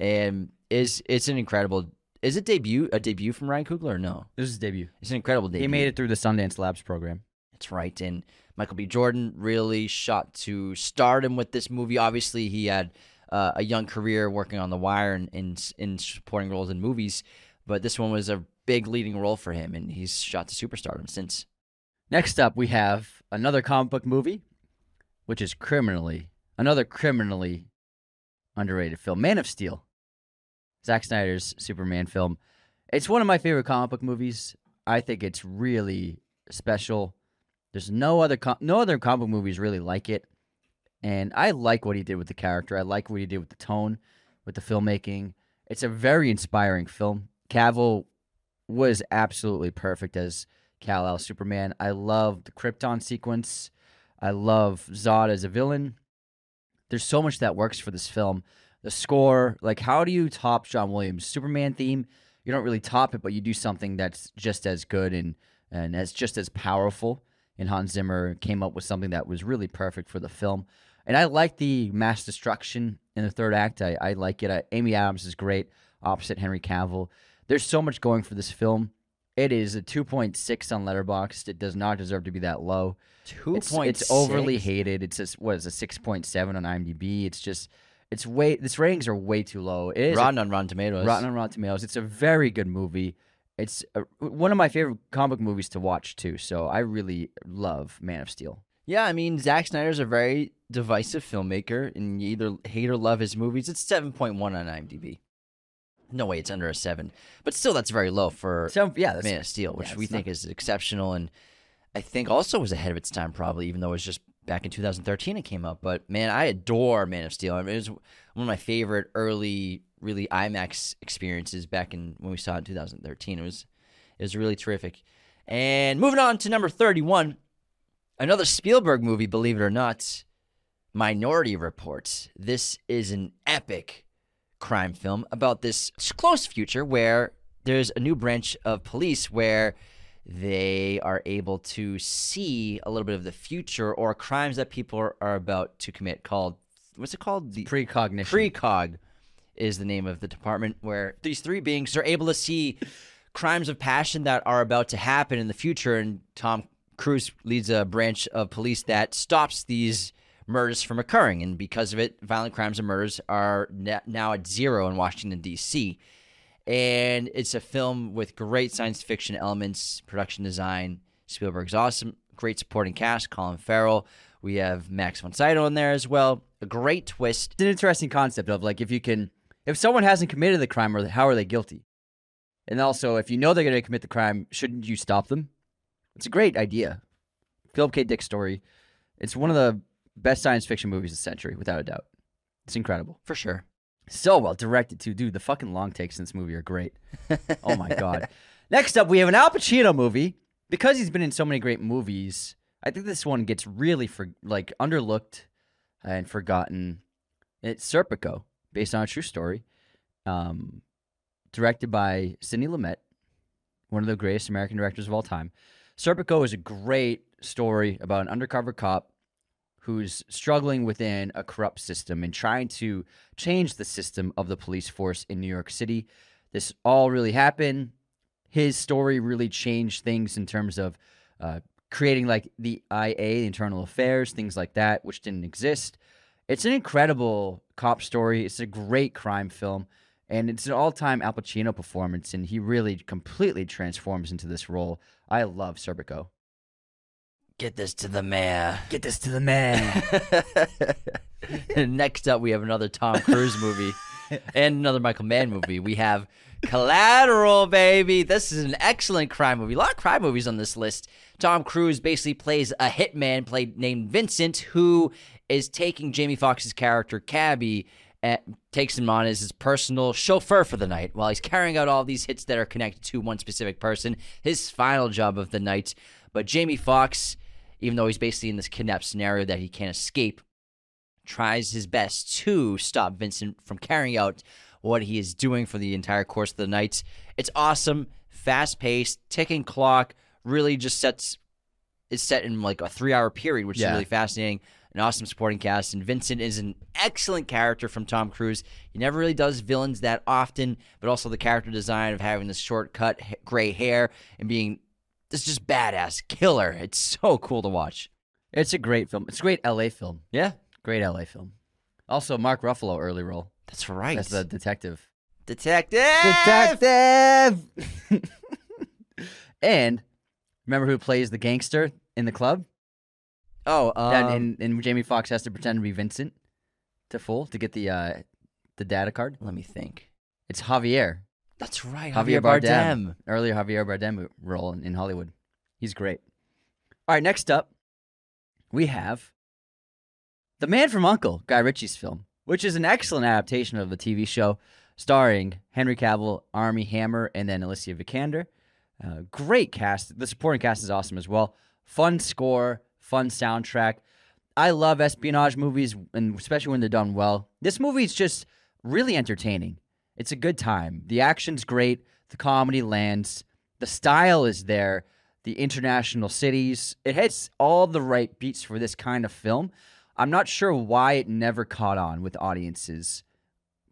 and is it's an incredible. Is it debut a debut from Ryan Coogler or no? This is his debut. It's an incredible debut. He made it through the Sundance Labs program. That's right, and Michael B. Jordan really shot to stardom with this movie. Obviously, he had uh, a young career working on The Wire and in, in supporting roles in movies, but this one was a big leading role for him, and he's shot to superstardom since. Next up, we have another comic book movie, which is criminally another criminally underrated film, Man of Steel. Zack Snyder's Superman film. It's one of my favorite comic book movies. I think it's really special. There's no other com- no other comic book movies really like it, and I like what he did with the character. I like what he did with the tone, with the filmmaking. It's a very inspiring film. Cavill was absolutely perfect as Kal El Superman. I love the Krypton sequence. I love Zod as a villain. There's so much that works for this film. The score, like how do you top John Williams' Superman theme? You don't really top it, but you do something that's just as good and and as just as powerful. And Hans Zimmer came up with something that was really perfect for the film. And I like the mass destruction in the third act. I, I like it. I, Amy Adams is great opposite Henry Cavill. There's so much going for this film. It is a 2.6 on Letterboxd. It does not deserve to be that low. Two It's, point. it's overly hated. It's a, what is a 6.7 on IMDb. It's just it's way this ratings are way too low. It is Rotten on Rotten Tomatoes. Rotten on Rotten Tomatoes. It's a very good movie. It's a, one of my favorite comic book movies to watch too. So I really love Man of Steel. Yeah, I mean Zack Snyder's a very divisive filmmaker, and you either hate or love his movies. It's seven point one on IMDb. No way, it's under a seven, but still, that's very low for So yeah, that's, Man of Steel, which yeah, we it's think is exceptional, and I think also was ahead of its time, probably, even though it was just back in 2013 it came out. But man, I adore Man of Steel. I mean, it was one of my favorite early, really IMAX experiences back in when we saw it in 2013. It was, it was really terrific. And moving on to number 31, another Spielberg movie, believe it or not, Minority Report. This is an epic crime film about this close future where there's a new branch of police where they are able to see a little bit of the future or crimes that people are, are about to commit called what's it called? The precognition. precog is the name of the department where these three beings are able to see crimes of passion that are about to happen in the future. And tom cruise leads a branch of police that stops these murders from occurring. And because of it violent crimes and murders are now at zero in washington d.c and it's a film with great science fiction elements, production design. Spielberg's awesome, great supporting cast. Colin Farrell. We have Max von Sydow in there as well. A great twist. It's an interesting concept of like if you can, if someone hasn't committed the crime, or how are they guilty? And also, if you know they're going to commit the crime, shouldn't you stop them? It's a great idea. Philip K. Dick story. It's one of the best science fiction movies of the century, without a doubt. It's incredible. For sure. So well directed too, dude. The fucking long takes in this movie are great. oh my god. Next up, we have an Al Pacino movie. Because he's been in so many great movies, I think this one gets really for like underlooked and forgotten. It's Serpico, based on a true story, um, directed by Sidney Lumet, one of the greatest American directors of all time. Serpico is a great story about an undercover cop who's struggling within a corrupt system and trying to change the system of the police force in New York City. This all really happened. His story really changed things in terms of uh, creating like the IA, the Internal Affairs, things like that, which didn't exist. It's an incredible cop story. It's a great crime film, and it's an all-time Al Pacino performance, and he really completely transforms into this role. I love Serpico. Get this to the mayor. Get this to the man. Next up, we have another Tom Cruise movie and another Michael Mann movie. We have Collateral, baby. This is an excellent crime movie. A lot of crime movies on this list. Tom Cruise basically plays a hitman played named Vincent who is taking Jamie Foxx's character Cabby and takes him on as his personal chauffeur for the night while he's carrying out all these hits that are connected to one specific person. His final job of the night. But Jamie Foxx, even though he's basically in this kidnapped scenario that he can't escape, tries his best to stop Vincent from carrying out what he is doing for the entire course of the night. It's awesome, fast paced, ticking clock. Really, just sets is set in like a three hour period, which Yeah. is really fascinating. An awesome supporting cast, and Vincent is an excellent character from Tom Cruise. He never really does villains that often, but also the character design of having this short cut gray hair and being this just badass killer. It's so cool to watch. it's a great film. It's a great LA film. Yeah, Great LA film. Also, Mark Ruffalo early role that's right. as the detective. detective. Detective. and remember who plays the gangster in the club? Oh, and, um, and, and Jamie Foxx has to pretend to be Vincent to fool to get the uh, the data card. let me think. It's Javier. That's right, Javier Bardem. Earlier Javier Bardem role in, in Hollywood. He's great. All right, next up, we have The Man from Uncle, Guy Ritchie's film, which is an excellent adaptation of the TV show starring Henry Cavill, Armie Hammer, and then Alicia Vikander. Uh, great cast. The supporting cast is awesome as well. Fun score, fun soundtrack. I love espionage movies, and especially when they're done well. This movie is just really entertaining. It's a good time. The action's great. The comedy lands. The style is there. The international cities. It hits all the right beats for this kind of film. I'm not sure why it never caught on with audiences.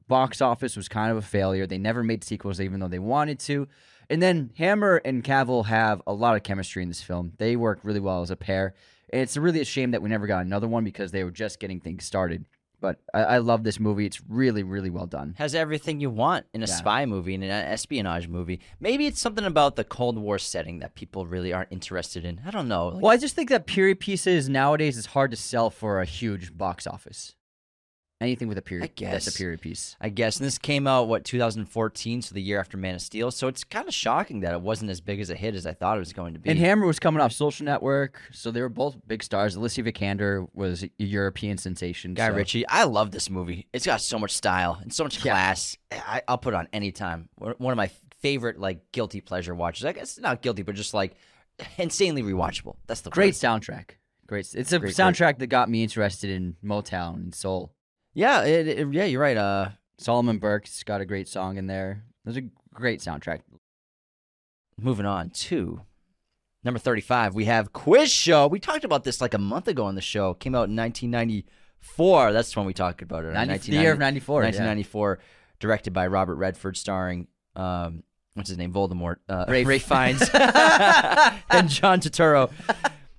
Box office was kind of a failure. They never made sequels, even though they wanted to. And then Hammer and Cavill have a lot of chemistry in this film. They work really well as a pair. And it's really a shame that we never got another one because they were just getting things started. But I, I love this movie. It's really, really well done. has everything you want in a Yeah. spy movie and an espionage movie. Maybe it's something about the Cold War setting that people really aren't interested in. I don't know. Like, Well, I just think that period pieces nowadays is hard to sell for a huge box office. Anything with a period, that's guess. a period piece. I guess. And this came out what 2014, so the year after Man of Steel. So it's kind of shocking that it wasn't as big as a hit as I thought it was going to be. And Hammer was coming off Social Network, so they were both big stars. Alicia Vikander was a European sensation. Guy so- Ritchie, I love this movie. It's got so much style and so much Yeah. class. I, I'll put it on any time. One of my favorite like guilty pleasure watches. I guess not guilty, but just like insanely rewatchable. That's the Great word. soundtrack. Great. It's a Great, great. soundtrack that got me interested in Motown and soul. Yeah, it, it- yeah, you're right. Uh, Solomon Burke's got a great song in there. There's a great soundtrack. moving on to number 35 we have quiz show we talked about this like a month ago on the show came out in 1994 that's when we talked about it 90, the year of 94. yeah. 1994 directed by robert redford starring um what's his name voldemort uh, Rafe. ray fiennes and john turturro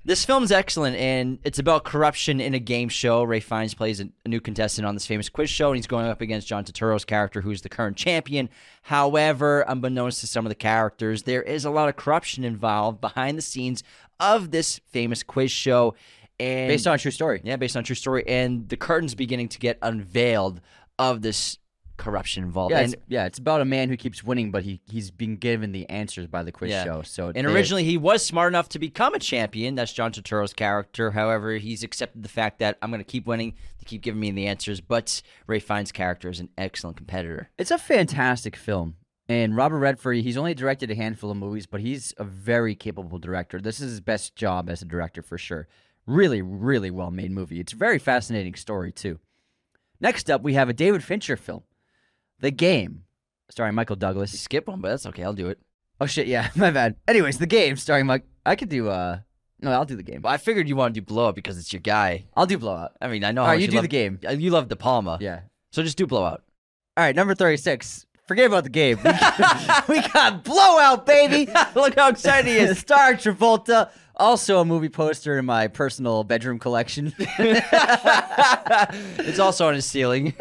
this film's excellent, and it's about corruption in a game show. Ray Fiennes plays a, a new contestant on this famous quiz show, and he's going up against John Turturro's character, who's the current champion. However, unbeknownst to some of the characters, there is a lot of corruption involved behind the scenes of this famous quiz show. And Based on a true story. yeah, based on a true story, and the curtain's beginning to get unveiled of this corruption involved. Yeah, and it's, yeah, it's about a man who keeps winning, but he, he's being given the answers by the quiz Yeah. show. So And originally, he was smart enough to become a champion. That's John Turturro's character. However, he's accepted the fact that I'm going to keep winning. They keep giving me the answers. But Ray Fiennes' character is an excellent competitor. It's a fantastic film. And Robert Redford, he's only directed a handful of movies, but he's a very capable director. This is his best job as a director for sure. Really, really well made movie. It's a very fascinating story, too. Next up, we have a David Fincher film, The Game, starring Michael You Douglas. skip one, but that's okay. I'll do it. Oh shit, yeah, my bad. Anyways, the game starring Mike. I could do. uh No, I'll do the game. But I figured you want to do Blowout because it's your guy. I'll do blowout. I mean, I know All how right, you do love, the game. uh, You love De Palma. Yeah. So just do Blowout. All right, number thirty-six. Forget about the game. We got, we got blowout, baby. Look how excited he is. Star Travolta. Also a movie poster in my personal bedroom collection. it's also on his ceiling.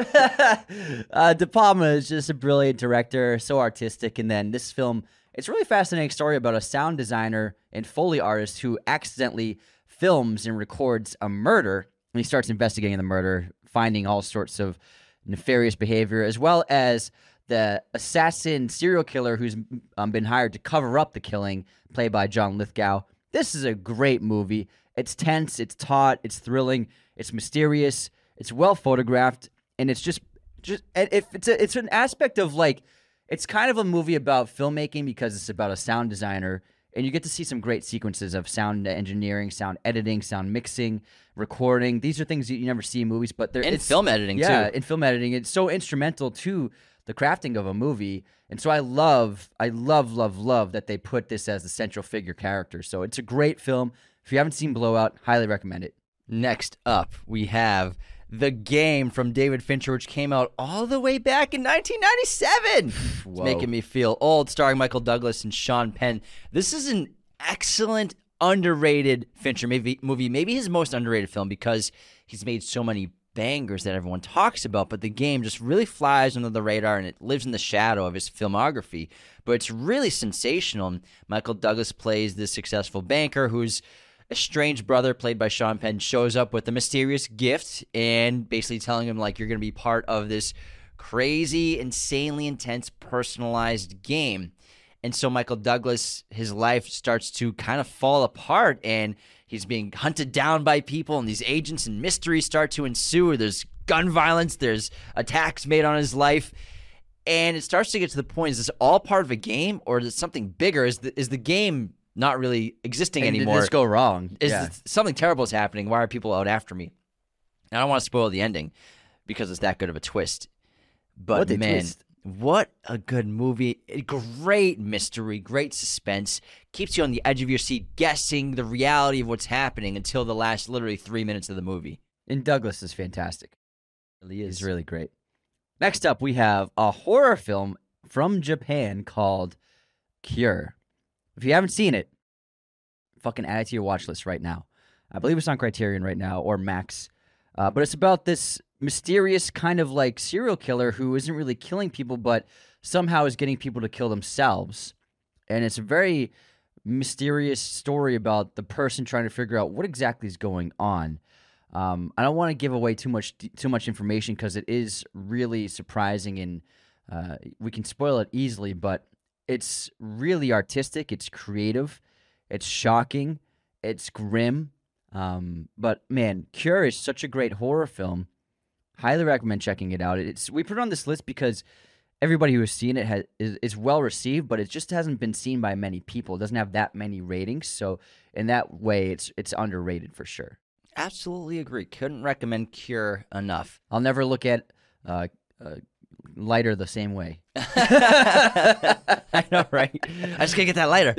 uh, De Palma is just a brilliant director, so artistic. And then this film, it's a really fascinating story about a sound designer and Foley artist who accidentally films and records a murder. And he starts investigating the murder, finding all sorts of nefarious behavior, as well as the assassin serial killer who's um, been hired to cover up the killing, played by John Lithgow. This is a great movie. It's tense, it's taut, it's thrilling, it's mysterious, it's well photographed, and it's just just if it's a, it's an aspect of like it's kind of a movie about filmmaking because it's about a sound designer and you get to see some great sequences of sound engineering, sound editing, sound mixing, recording. These are things that you never see in movies, but they're And it's, film editing, yeah, too. in film editing, it's so instrumental to the crafting of a movie. And so I love, I love, love, love that they put this as the central figure character. So it's a great film. If you haven't seen Blowout, highly recommend it. Next up, we have The Game from David Fincher, which came out all the way back in 1997. it's making me feel old, starring Michael Douglas and Sean Penn. This is an excellent, underrated Fincher maybe, movie, maybe his most underrated film because he's made so many bangers that everyone talks about, but the game just really flies under the radar and it lives in the shadow of his filmography. But it's really sensational. Michael Douglas plays this successful banker who's estranged brother, played by Sean Penn, shows up with a mysterious gift and basically telling him, like, you're going to be part of this crazy, insanely intense, personalized game. And so Michael Douglas, his life starts to kind of fall apart and he's being hunted down by people, and these agents and mysteries start to ensue. There's gun violence, there's attacks made on his life. And it starts to get to the point: is this all part of a game, or is it something bigger? Is the is the game not really existing And anymore? Did this go wrong? is yeah. this- something terrible is happening? Why are people out after me? And I don't want to spoil the ending because it's that good of a twist. But What man, twist. What a good movie! Great mystery, great suspense, keeps you on the edge of your seat, guessing the reality of what's happening until the last literally three minutes of the movie. and Douglas is fantastic. really He's really great. Next up, we have a horror film from Japan called Cure. If you haven't seen it, fucking add it to your watch list right now. I believe it's on Criterion right now or Max. Uh, but it's about this mysterious kind of like serial killer who isn't really killing people, but somehow is getting people to kill themselves. And it's a very mysterious story about the person trying to figure out what exactly is going on. Um, I don't want to give away too much too much information because it is really surprising and uh, we can spoil it easily. But it's really artistic. It's creative. It's shocking. It's grim. Um, but man, Cure is such a great horror film. Highly recommend checking it out. It's we put it on this list because everybody who has seen it has is, is well received, but it just hasn't been seen by many people. It doesn't have that many ratings, so in that way, it's it's underrated for sure. Absolutely agree. Couldn't recommend Cure enough. I'll never look at uh, uh, lighter the same way. I know, right? I just gotta get that lighter.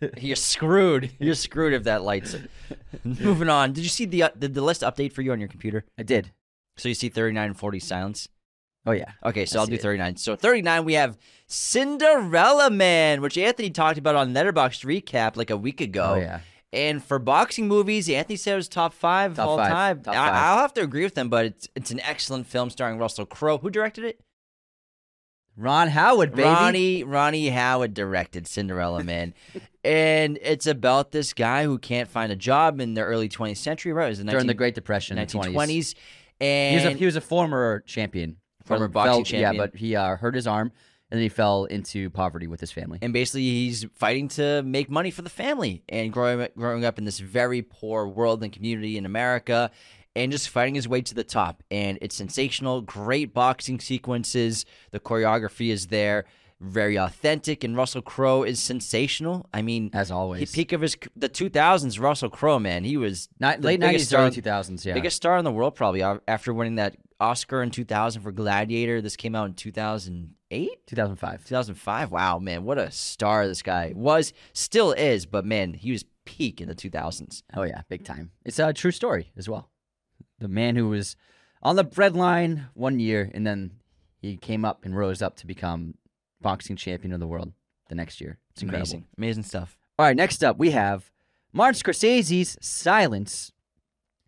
You're screwed. You're screwed if that lights. Moving on. Did you see the uh, did the list update for you on your computer? I did. So you see 39 and 40 silence. Oh yeah. Okay, so I I'll see do it. 39. So 39 we have Cinderella Man, which Anthony talked about on Letterboxd recap like a week ago. Oh yeah. And for boxing movies, Anthony said it was top five of Top all five. time. Top I, five. I'll have to agree with him, but it's it's an excellent film starring Russell Crowe. Who directed it? Ron Howard, baby. Ronnie Ronnie Howard directed Cinderella Man, and it's about this guy who can't find a job in the early 20th century, right? It was the during the Great Depression, in the 20s. 1920s, He and was, a, he was a former champion. Former boxing fell- champion. Yeah, but he uh, hurt his arm and then he fell into poverty with his family. and basically he's fighting to make money for the family and growing growing up in this very poor world and community in America and just fighting his way to the top and it's sensational great boxing sequences the choreography is there very authentic and Russell Crowe is sensational I mean As always. peak of his the 2000s Russell Crowe man he was the late 90s, star- early 2000s, yeah. biggest star in the world probably uh, after winning that Oscar in 2000 for Gladiator this came out in 2008? 2005. 2005. Wow, man, what a star this guy was, still is, but man, he was peak in the 2000s. Oh yeah, big time. It's a true story as well. The man who was on the breadline one year, and then he came up and rose up to become boxing champion of the world the next year. It's incredible. Amazing, amazing stuff. All right, next up we have Martin Scorsese's Silence,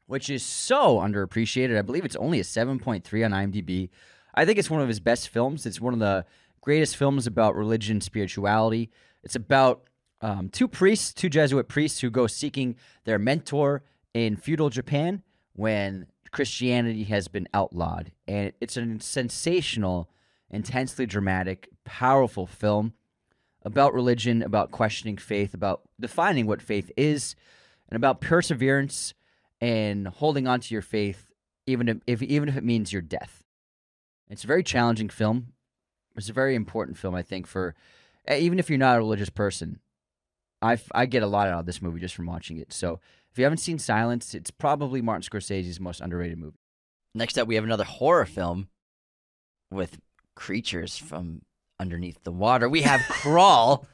which is so underappreciated. I believe it's only a 7.3 on IMDb. I think it's one of his best films. It's one of the greatest films about religion, spirituality. It's about um, two priests, two Jesuit priests who go seeking their mentor in feudal Japan when Christianity has been outlawed. And it's a sensational, intensely dramatic, powerful film about religion, about questioning faith, about defining what faith is, and about perseverance and holding on to your faith, even if, even if it means your death. It's a very challenging film. It's a very important film, I think, for even if you're not a religious person. I, I get a lot out of this movie just from watching it. So if you haven't seen Silence, it's probably Martin Scorsese's most underrated movie. Next up, we have another horror film with creatures from underneath the water. We have Crawl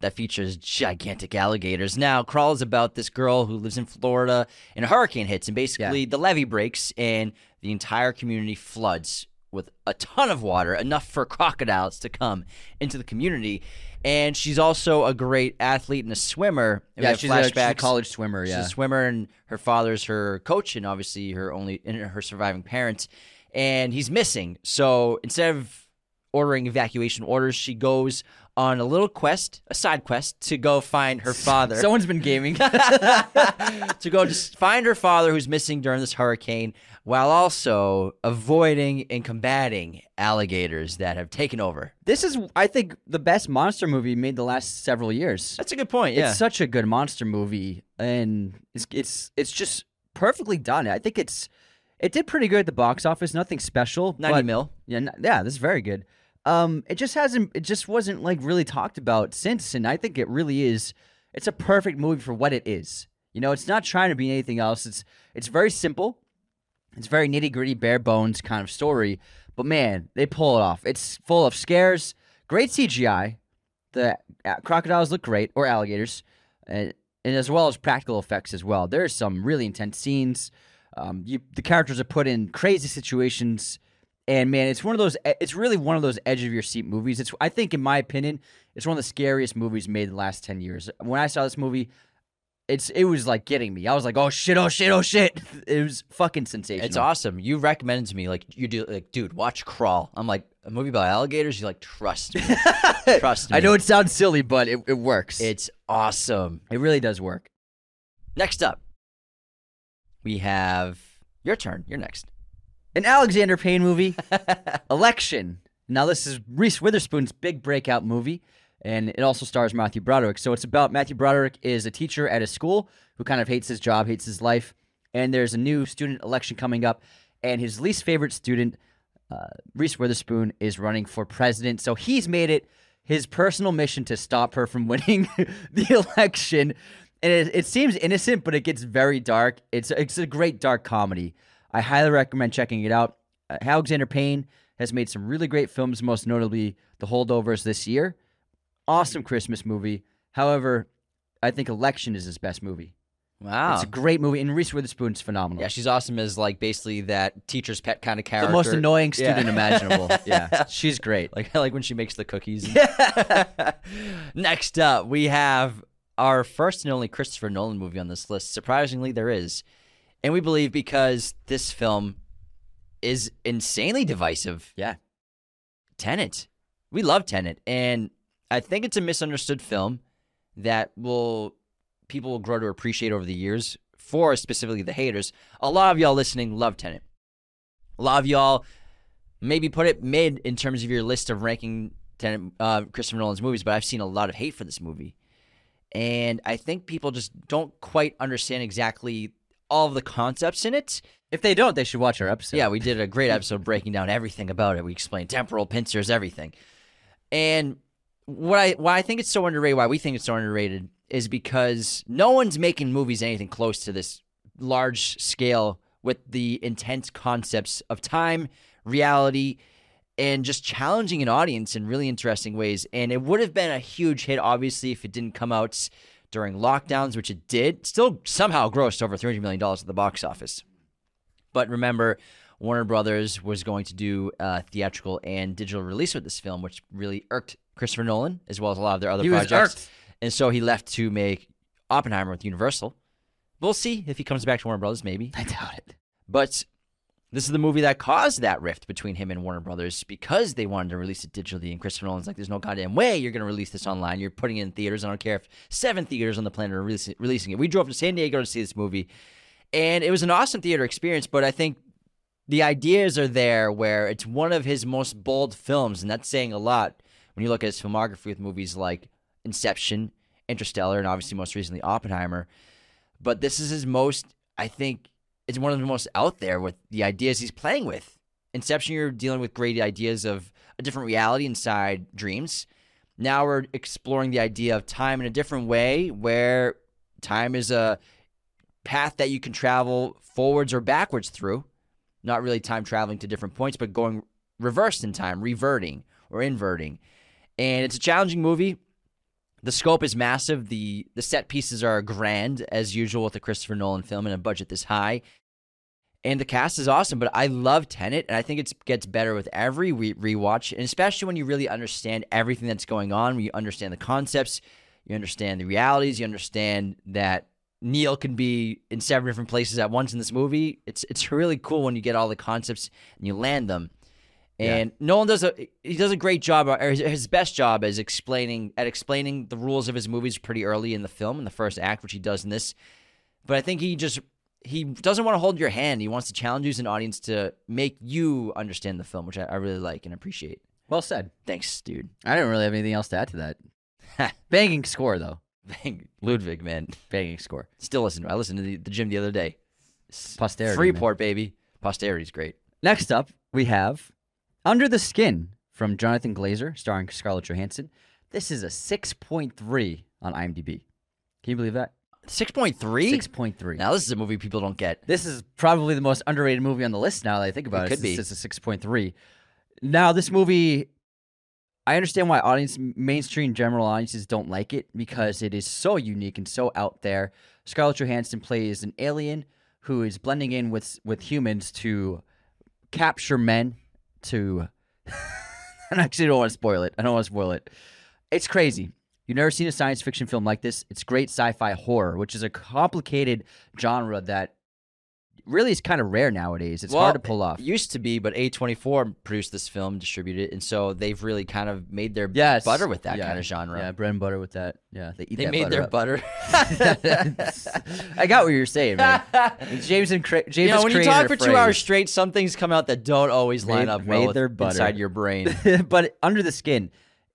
that features gigantic alligators. Now, Crawl is about this girl who lives in Florida and a hurricane hits, and basically the levee breaks and the entire community floods with a ton of water, enough for crocodiles to come into the community. And she's also a great athlete and a swimmer. And Yeah, she's a, she's a college swimmer. Yeah, She's a swimmer, and her father's her coach, and obviously her only and her surviving parents. And he's missing. So instead of ordering evacuation orders, she goes on a little quest, a side quest, to go find her father. someone's been gaming. to go just find her father who's missing during this hurricane, while also avoiding and combating alligators that have taken over. this is, I think, the best monster movie made the last several years. That's a good point. Yeah. It's such a good monster movie, and it's it's it's just perfectly done. I think it's it did pretty good at the box office. Nothing special. 90 but- mil. Yeah, yeah, this is very good. Um, it just hasn't. It just wasn't like really talked about since, and I think it really is. It's a perfect movie for what it is. You know, it's not trying to be anything else. It's it's very simple. It's very nitty gritty, bare bones kind of story. But man, they pull it off. It's full of scares, great CGI. The uh, crocodiles look great, or alligators, and, and as well as practical effects as well. There's some really intense scenes. Um, you, the characters are put in crazy situations, and man, it's one of those. It's really one of those edge of your seat movies. It's I think, in my opinion, it's one of the scariest movies made in the last ten years. When I saw this movie, it's it was like getting me. I was like, oh shit, oh shit, oh shit. It was fucking sensational. It's awesome. You recommended to me like you do like dude, watch Crawl. I'm like a movie about alligators. You're like trust me, trust me. I know it sounds silly, but it, it works. It's awesome. it really does work. Next up, we have your turn. You're next. An Alexander Payne movie, Election. Now this is Reese Witherspoon's big breakout movie, and it also stars Matthew Broderick. So it's about Matthew Broderick is a teacher at a school who kind of hates his job, hates his life, and there's a new student election coming up, and his least favorite student, uh, Reese Witherspoon, is running for president. So he's made it his personal mission to stop her from winning the election. And it, it seems innocent, but it gets very dark. It's it's a great dark comedy. I highly recommend checking it out. Uh, Alexander Payne has made some really great films, most notably The Holdovers this year. Awesome Christmas movie. However, I think Election is his best movie. Wow. It's a great movie, and Reese Witherspoon's phenomenal. yeah, she's awesome as like basically that teacher's pet kind of character. the most annoying Yeah. student imaginable. Yeah, she's great. Like I like when she makes the cookies. Next up, we have our first and only Christopher Nolan movie on this list. Surprisingly, there is, and we believe because this film is insanely divisive. Yeah. Tenet. We love Tenet, and I think it's a misunderstood film that will people will grow to appreciate over the years. For specifically the haters, a lot of y'all listening love Tenet. A lot of y'all maybe put it mid in terms of your list of ranking Tenet, uh, Christopher Nolan's movies, but I've seen a lot of hate for this movie, and I think people just don't quite understand exactly all of the concepts in it. If they don't, they should watch our episode. Yeah, we did a great episode breaking down everything about it. We explained temporal pincers, everything. And what I why I think it's so underrated, why we think it's so underrated, is because no one's making movies anything close to this large scale with the intense concepts of time, reality, and just challenging an audience in really interesting ways. And it would have been a huge hit, obviously, if it didn't come out during lockdowns, which it did. Still somehow grossed over $300 million at the box office. But remember, Warner Brothers was going to do a theatrical and digital release with this film, which really irked Christopher Nolan, as well as a lot of their other He was projects. irked. And so he left to make Oppenheimer with Universal. We'll see if he comes back to Warner Brothers, maybe. I doubt it. But this is the movie that caused that rift between him and Warner Brothers because they wanted to release it digitally. And Christopher Nolan's like, there's no goddamn way you're going to release this online. You're putting it in theaters. I don't care if seven theaters on the planet are release- releasing it. We drove to San Diego to see this movie, and it was an awesome theater experience. But I think the ideas are there where it's one of his most bold films, and that's saying a lot when you look at his filmography with movies like Inception, Interstellar, and obviously most recently Oppenheimer. But this is his most, I think, it's one of the most out there with the ideas he's playing with. Inception, you're dealing with great ideas of a different reality inside dreams. Now we're exploring the idea of time in a different way, where time is a path that you can travel forwards or backwards through. Not really time traveling to different points, but going reversed in time, reverting or inverting. And it's a challenging movie. The scope is massive. The the set pieces are grand as usual with a Christopher Nolan film and a budget this high. And the cast is awesome, but I love Tenet, and I think it gets better with every re- rewatch, and especially when you really understand everything that's going on, when you understand the concepts, you understand the realities, you understand that Neil can be in seven different places at once in this movie. It's it's really cool when you get all the concepts and you land them. And Nolan does a he does a great job, uh, or his, best job is explaining at explaining the rules of his movies pretty early in the film in the first act, which he does in this. But I think he just he doesn't want to hold your hand. He wants to challenge you as an audience to make you understand the film, which I, I really like and appreciate. Well said. Thanks, dude. I don't really have anything else to add to that. Banging score though. Bang. Ludwig, man. Banging score. Still listen to. I listened to the, the gym the other day. Posterity. man. Freeport, baby. Posterity's great. Next up, we have Under the Skin from Jonathan Glazer, starring Scarlett Johansson. This is a 6.3 on IMDb. Can you believe that? 6.3? 6.3. Now, this is a movie people don't get. This is probably the most underrated movie on the list now that I think about it. It could be. It's a 6.3. Now, this movie, I understand why audience, mainstream general audiences don't like it because it is so unique and so out there. Scarlett Johansson plays an alien who is blending in with with humans to capture men. To, I actually don't want to spoil it. I don't want to spoil it. It's crazy. You've never seen a science fiction film like this. It's great sci-fi horror, which is a complicated genre that really is kind of rare nowadays. It's hard to pull off. It used to be, but A24 produced this film, distributed it, and so they've really kind of made their Yes. butter with that Yeah. kind of genre. Yeah, bread and butter with that. Yeah, they eat They that made their up. butter. I got what you're saying, man. James and Cra- James you know, when you talk for two hours straight, some things come out that don't always line Made- up well made with their butter. inside your brain. but Under the Skin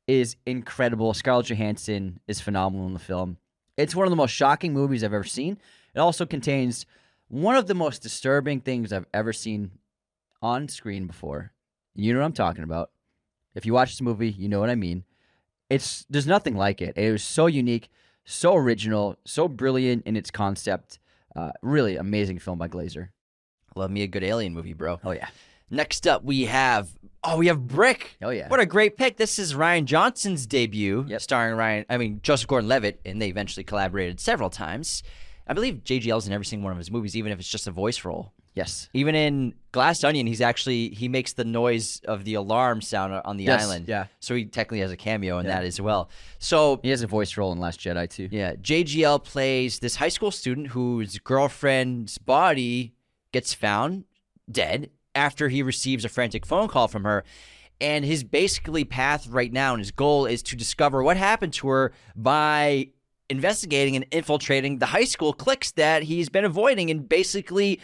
is incredible. Scarlett Johansson is phenomenal in the film. It's one of the most shocking movies I've ever seen. It also contains one of the most disturbing things I've ever seen on screen before. You know what I'm talking about. If you watch this movie, you know what I mean. It's there's nothing like it. It was so unique, so original, so brilliant in its concept. Uh, really amazing film by Glazer. Love me a good alien movie, bro. Oh yeah. Next up, we have oh, we have Brick. Oh yeah. What a great pick! This is Rian Johnson's debut, Yep. starring Ryan. I mean Joseph Gordon-Levitt, and they eventually collaborated several times. I believe JGL's in every single one of his movies, even if it's just a voice role. yes. Even in Glass Onion, he's actually he makes the noise of the alarm sound on the Yes, island. yeah. So he technically has a cameo in Yeah. that as well. So He has a voice role in Last Jedi too. yeah, JGL plays this high school student whose girlfriend's body gets found dead after he receives a frantic phone call from her. And his basically path right now and his goal is to discover what happened to her by investigating and infiltrating the high school cliques that he's been avoiding. And basically,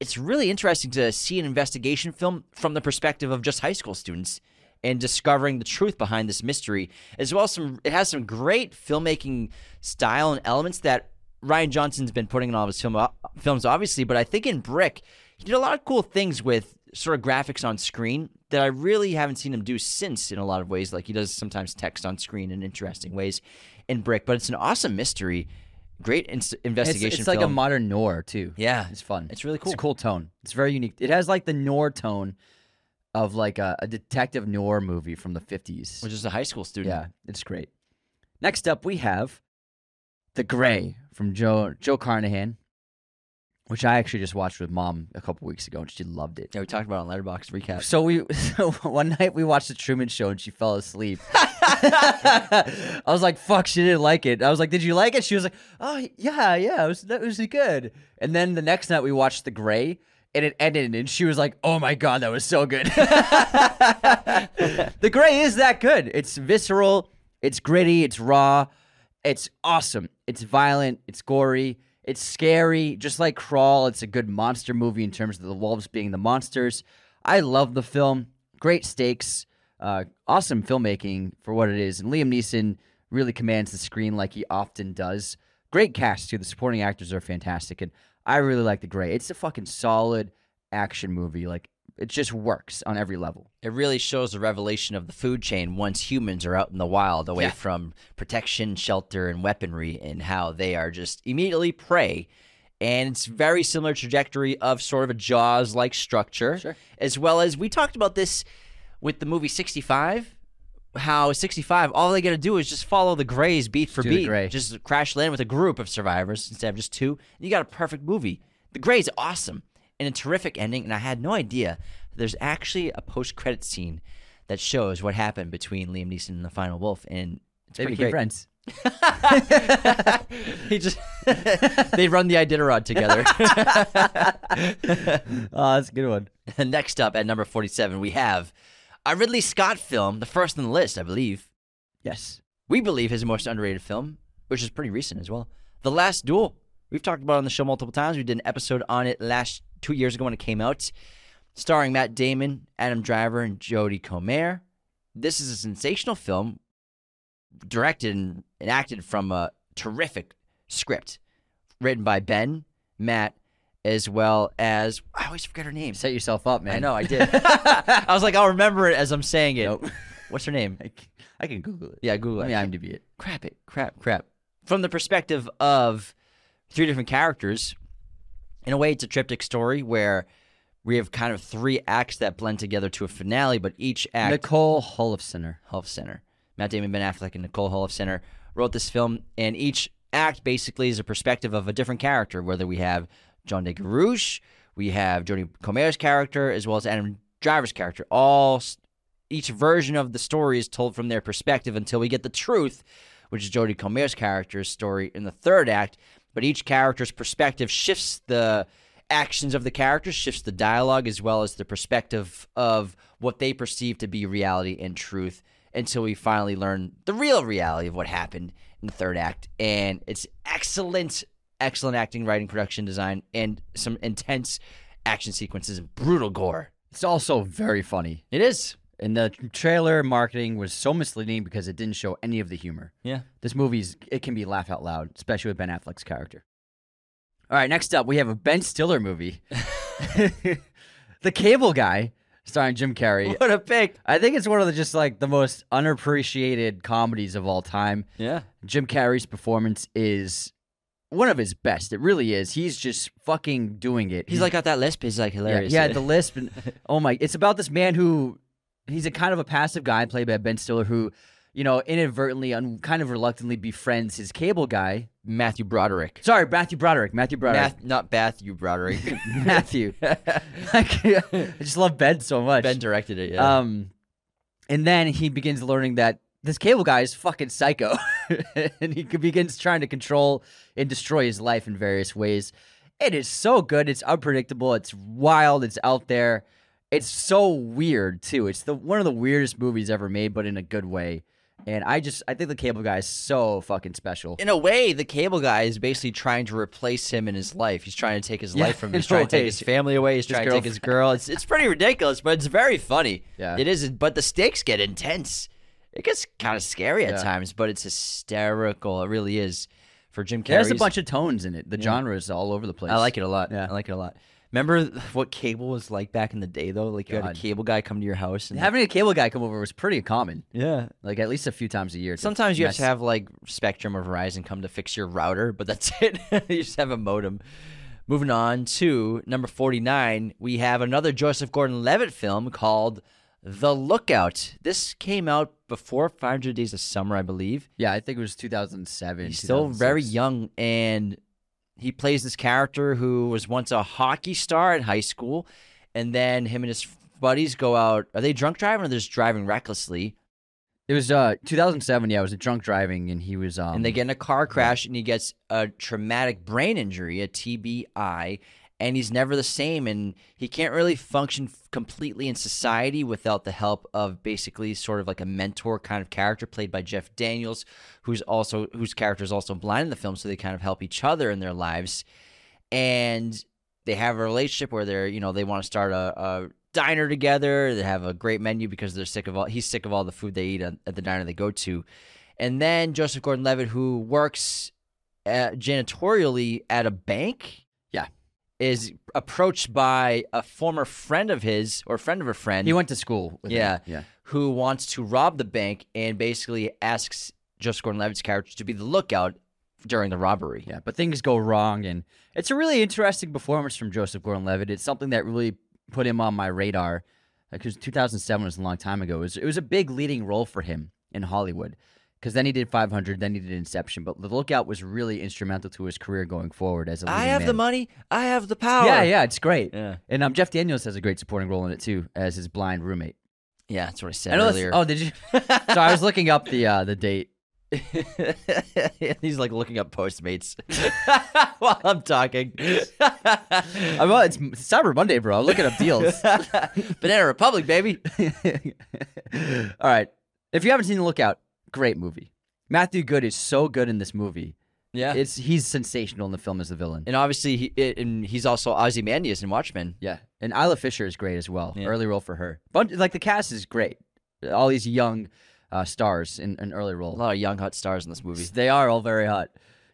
it's really interesting to see an investigation film from the perspective of just high school students and discovering the truth behind this mystery as well as some it has some great filmmaking style and elements that Rian Johnson's been putting in all of his film, uh, films obviously but I think in Brick he did a lot of cool things with sort of graphics on screen that I really haven't seen him do since in a lot of ways like he does sometimes text on screen in interesting ways in Brick but it's an awesome mystery great in- It's, investigation it's like a modern noir too. yeah It's fun. It's really cool. It's a cool tone. It's very unique. It has like the noir tone of like a, a detective noir movie from the 50s. Which is a high school student. Yeah, it's great. Next up, we have The Grey from Joe Joe Carnahan, which I actually just watched with mom a couple weeks ago, and she loved it. Yeah, we talked about it on Letterboxd recap. So we so one night we watched the Truman Show, and she fell asleep. I was like, "Fuck!" She didn't like it. I was like, "Did you like it?" She was like, "Oh yeah, yeah, it was that was good." And then the next night we watched The Grey, and it ended, and she was like, "Oh my god, that was so good." the Grey is that good. It's visceral. It's gritty. It's raw. It's awesome. It's violent. It's gory. It's scary. Just like Crawl, it's a good monster movie in terms of the wolves being the monsters. I love the film. Great stakes. Uh, awesome filmmaking for what it is. And Liam Neeson really commands the screen like he often does. Great cast, too. The supporting actors are fantastic. And I really like The Grey. It's a fucking solid action movie. Like, it just works on every level. It really shows the revelation of the food chain once humans are out in the wild, away Yeah. from protection, shelter, and weaponry, and how they are just immediately prey. And it's very similar trajectory of sort of a Jaws like structure, Sure. as well as we talked about this with the movie 65. How 65, all they got to do is just follow the Greys beat for beat. Just crash land with a group of survivors instead of just two. You got a perfect movie. The Grey's awesome and a terrific ending. And I had no idea there's actually a post credit scene that shows what happened between Liam Neeson and the final wolf. And it's They pretty great. friends. he just they run the Iditarod together. Oh, that's a good one. And Next up at number 47, we have a Ridley Scott film, the first on the list, I believe. Yes. We believe his most underrated film, which is pretty recent as well. The Last Duel. We've talked about it on the show multiple times. We did an episode on it last two years ago when it came out, starring Matt Damon, Adam Driver, and Jodie Comer. This is a sensational film, directed and, acted from a terrific script, written by Ben, Matt, as well as I always forget her name. Set yourself up, man. I know I did. I was like, I'll remember it as I'm saying it. Nope. What's her name? I can Google it. Yeah, Google it. me IMDb it. Crap it, crap, crap. From the perspective of three different characters, in a way, it's a triptych story where we have kind of three acts that blend together to a finale, but each act Nicole Holofcener. Hull Center. Matt Damon, Ben Affleck, and Nicole Hull Center wrote this film, and each act basically is a perspective of a different character. Whether we have John de Carrouges, we have Jodie Comer's character, as well as Adam Driver's character. All each version of the story is told from their perspective until we get the truth, which is Jodie Comer's character's story in the third act. But each character's perspective shifts the actions of the characters, shifts the dialogue, as well as the perspective of what they perceive to be reality and truth until we finally learn the real reality of what happened in the third act. And it's excellent, excellent acting, writing, production design, and some intense action sequences and brutal gore. It's also very funny. It is. And the trailer marketing was so misleading because it didn't show any of the humor. Yeah. This movie's it can be laugh out loud, especially with Ben Affleck's character. All right, next up we have a Ben Stiller movie, The Cable Guy, starring Jim Carrey. What a pick. I think it's one of the just like the most unappreciated comedies of all time. Yeah. Jim Carrey's performance is one of his best. It really is. He's just fucking doing it. He's like got that lisp. He's like yeah, hilarious. yeah, the lisp. And, oh my! It's about this man who he's a kind of a passive guy played by Ben Stiller who, you know, inadvertently and kind of reluctantly befriends his cable guy. Matthew Broderick. Sorry, Matthew Broderick. Matthew Broderick. Math, not Matthew Broderick. Matthew. I just love Ben so much. ben directed it. Yeah. Um, and then he begins learning that this cable guy is fucking psycho, and he begins trying to control and destroy his life in various ways. It is so good. It's unpredictable. It's wild. It's out there. It's so weird too. It's the one of the weirdest movies ever made, but in a good way. And I just I think the cable guy is so fucking special. in a way, the cable guy is basically trying to replace him in his life. He's trying to take his Yeah, life from him. He's trying to take his family away. He's His trying to take his girl. It's it's pretty ridiculous, but it's very funny. Yeah. It is, but the stakes get intense. It gets kind of scary at Yeah. times, but it's hysterical. It really is for Jim Carrey. There's a bunch of tones in it. The genre is all over the place. I like it a lot. Yeah. I like it a lot. Remember what cable was like back in the day, though? Like you had a cable guy come to your house and Having a cable guy come over was pretty common. yeah. Like at least a few times a year. to Sometimes you have mess- to have like Spectrum or Verizon come to fix your router, but that's it. you just have a modem. Moving on to number 49, we have another Joseph Gordon Levitt film called The Lookout. This came out before 500 Days of Summer, I believe. Yeah, I think it was 2007. He's still very 2006. young, and he plays this character who was once a hockey star at high school, and then him and his buddies go out. Are they drunk driving or they're just driving recklessly? It was uh 2007. Yeah, it was a drunk driving, and he was um. and they get in a car crash, and he gets a traumatic brain injury, a TBI, and he's never the same, and he can't really function completely in society without the help of basically sort of like a mentor kind of character played by Jeff Daniels, who's also whose character is also blind in the film, so they kind of help each other in their lives, and they have a relationship where they're you know they want to start a, a diner together. They have a great menu because they're sick of all he's sick of all the food they eat at, the diner they go to, and then Joseph Gordon-Levitt, who works at, janitorially at a bank. Is approached by a former friend of his or friend of a friend he went to school. With him. Yeah. yeah. who wants to rob the bank and basically asks Joseph Gordon-Levitt's character to be the lookout during the robbery. Yeah, but things go wrong, and it's a really interesting performance from Joseph Gordon-Levitt. It's something that really put him on my radar uh, because 2007 was a long time ago. It was, it was a big leading role for him in Hollywood because then he did 500, then he did Inception. But The Lookout was really instrumental to his career going forward as a I have the money. I have the power. Yeah, yeah, it's great. Yeah. And um, Jeff Daniels has a great supporting role in it too, as his blind roommate. Yeah, that's what I said I earlier. Oh, did you? so I was looking up the uh, the date. He's like looking up Postmates while I'm talking. I, well, it's Cyber Monday, bro. I'm looking up deals. Banana Republic, baby. All right. If you haven't seen The Lookout, great movie. Matthew Goode is so good in this movie. Yeah. It's he's sensational in the film as the villain. and obviously, he, it, and he's also Ozymandias in Watchmen. yeah, and Isla Fisher is great as well. Yeah. Early role for her. But like the cast is great. All these young uh, stars in an early role. A lot of young hot stars in this movie. They are all very hot.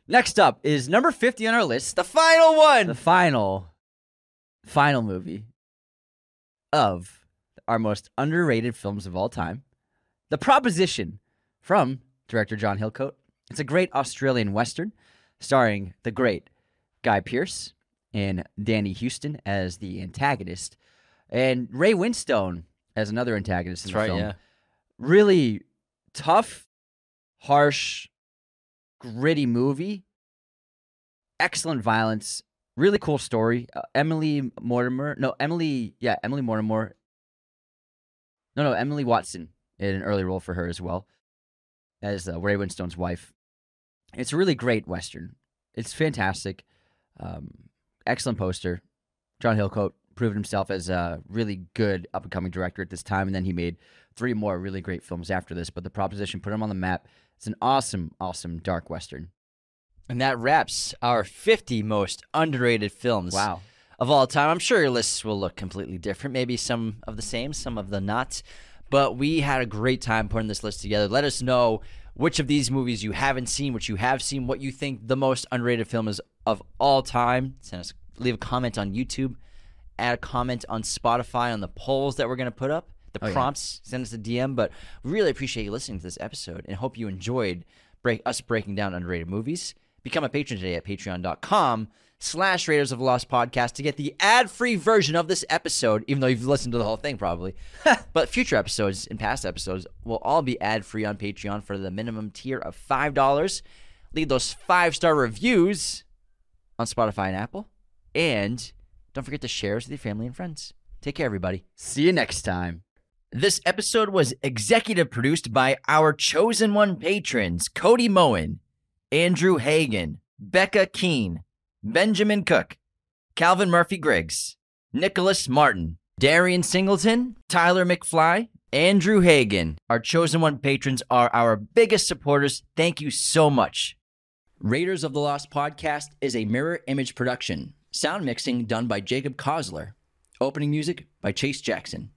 Next up is number 50 on our list, The final one. the final, final movie of our most underrated films of all time, The Proposition from director John Hillcoat. It's a great Australian Western starring the great Guy Pearce and Danny Huston as the antagonist, and Ray Winstone as another antagonist in That's the right. film Yeah. really tough, harsh, gritty movie. Excellent violence. Really cool story. Uh, Emily Mortimer. No, Emily. Yeah, Emily Mortimer. No, no, Emily Watson in an early role for her as well as uh, Ray Winstone's wife. It's a really great Western. It's fantastic. Um, excellent poster. John Hillcoat proven himself as a really good up and coming director at this time, and then he made three more really great films after this. But the proposition put him on the map. It's an awesome, awesome dark Western. And that wraps our 50 most underrated films Wow. of all time. I'm sure your lists will look completely different. Maybe some of the same, some of the not. But we had a great time putting this list together. Let us know which of these movies you haven't seen, which you have seen, what you think the most underrated film is of all time. Send us leave a comment on YouTube, add a comment on Spotify on the polls that we're gonna put up. The Oh, yeah. prompts, send us a DM. But we really appreciate you listening to this episode and hope you enjoyed break us breaking down underrated movies. Become a patron today at patreon.com slash Raiders of Lost podcast to get the ad-free version of this episode, even though you've listened to the whole thing probably. but future episodes and past episodes will all be ad-free on Patreon for the minimum tier of $5. Leave those five-star reviews on Spotify and Apple. And don't forget to share us with your family and friends. Take care, everybody. See you next time. This episode was executive produced by our chosen one patrons Cody Moen, Andrew Hagan, Becca Keene, Benjamin Cook, Calvin Murphy Griggs, Nicholas Martin, Darian Singleton, Tyler McFly, Andrew Hagan. Our chosen one patrons are our biggest supporters. Thank you so much. Raiders of the Lost podcast is a mirror image production. Sound mixing done by Jacob Kosler. Opening music by Chase Jackson.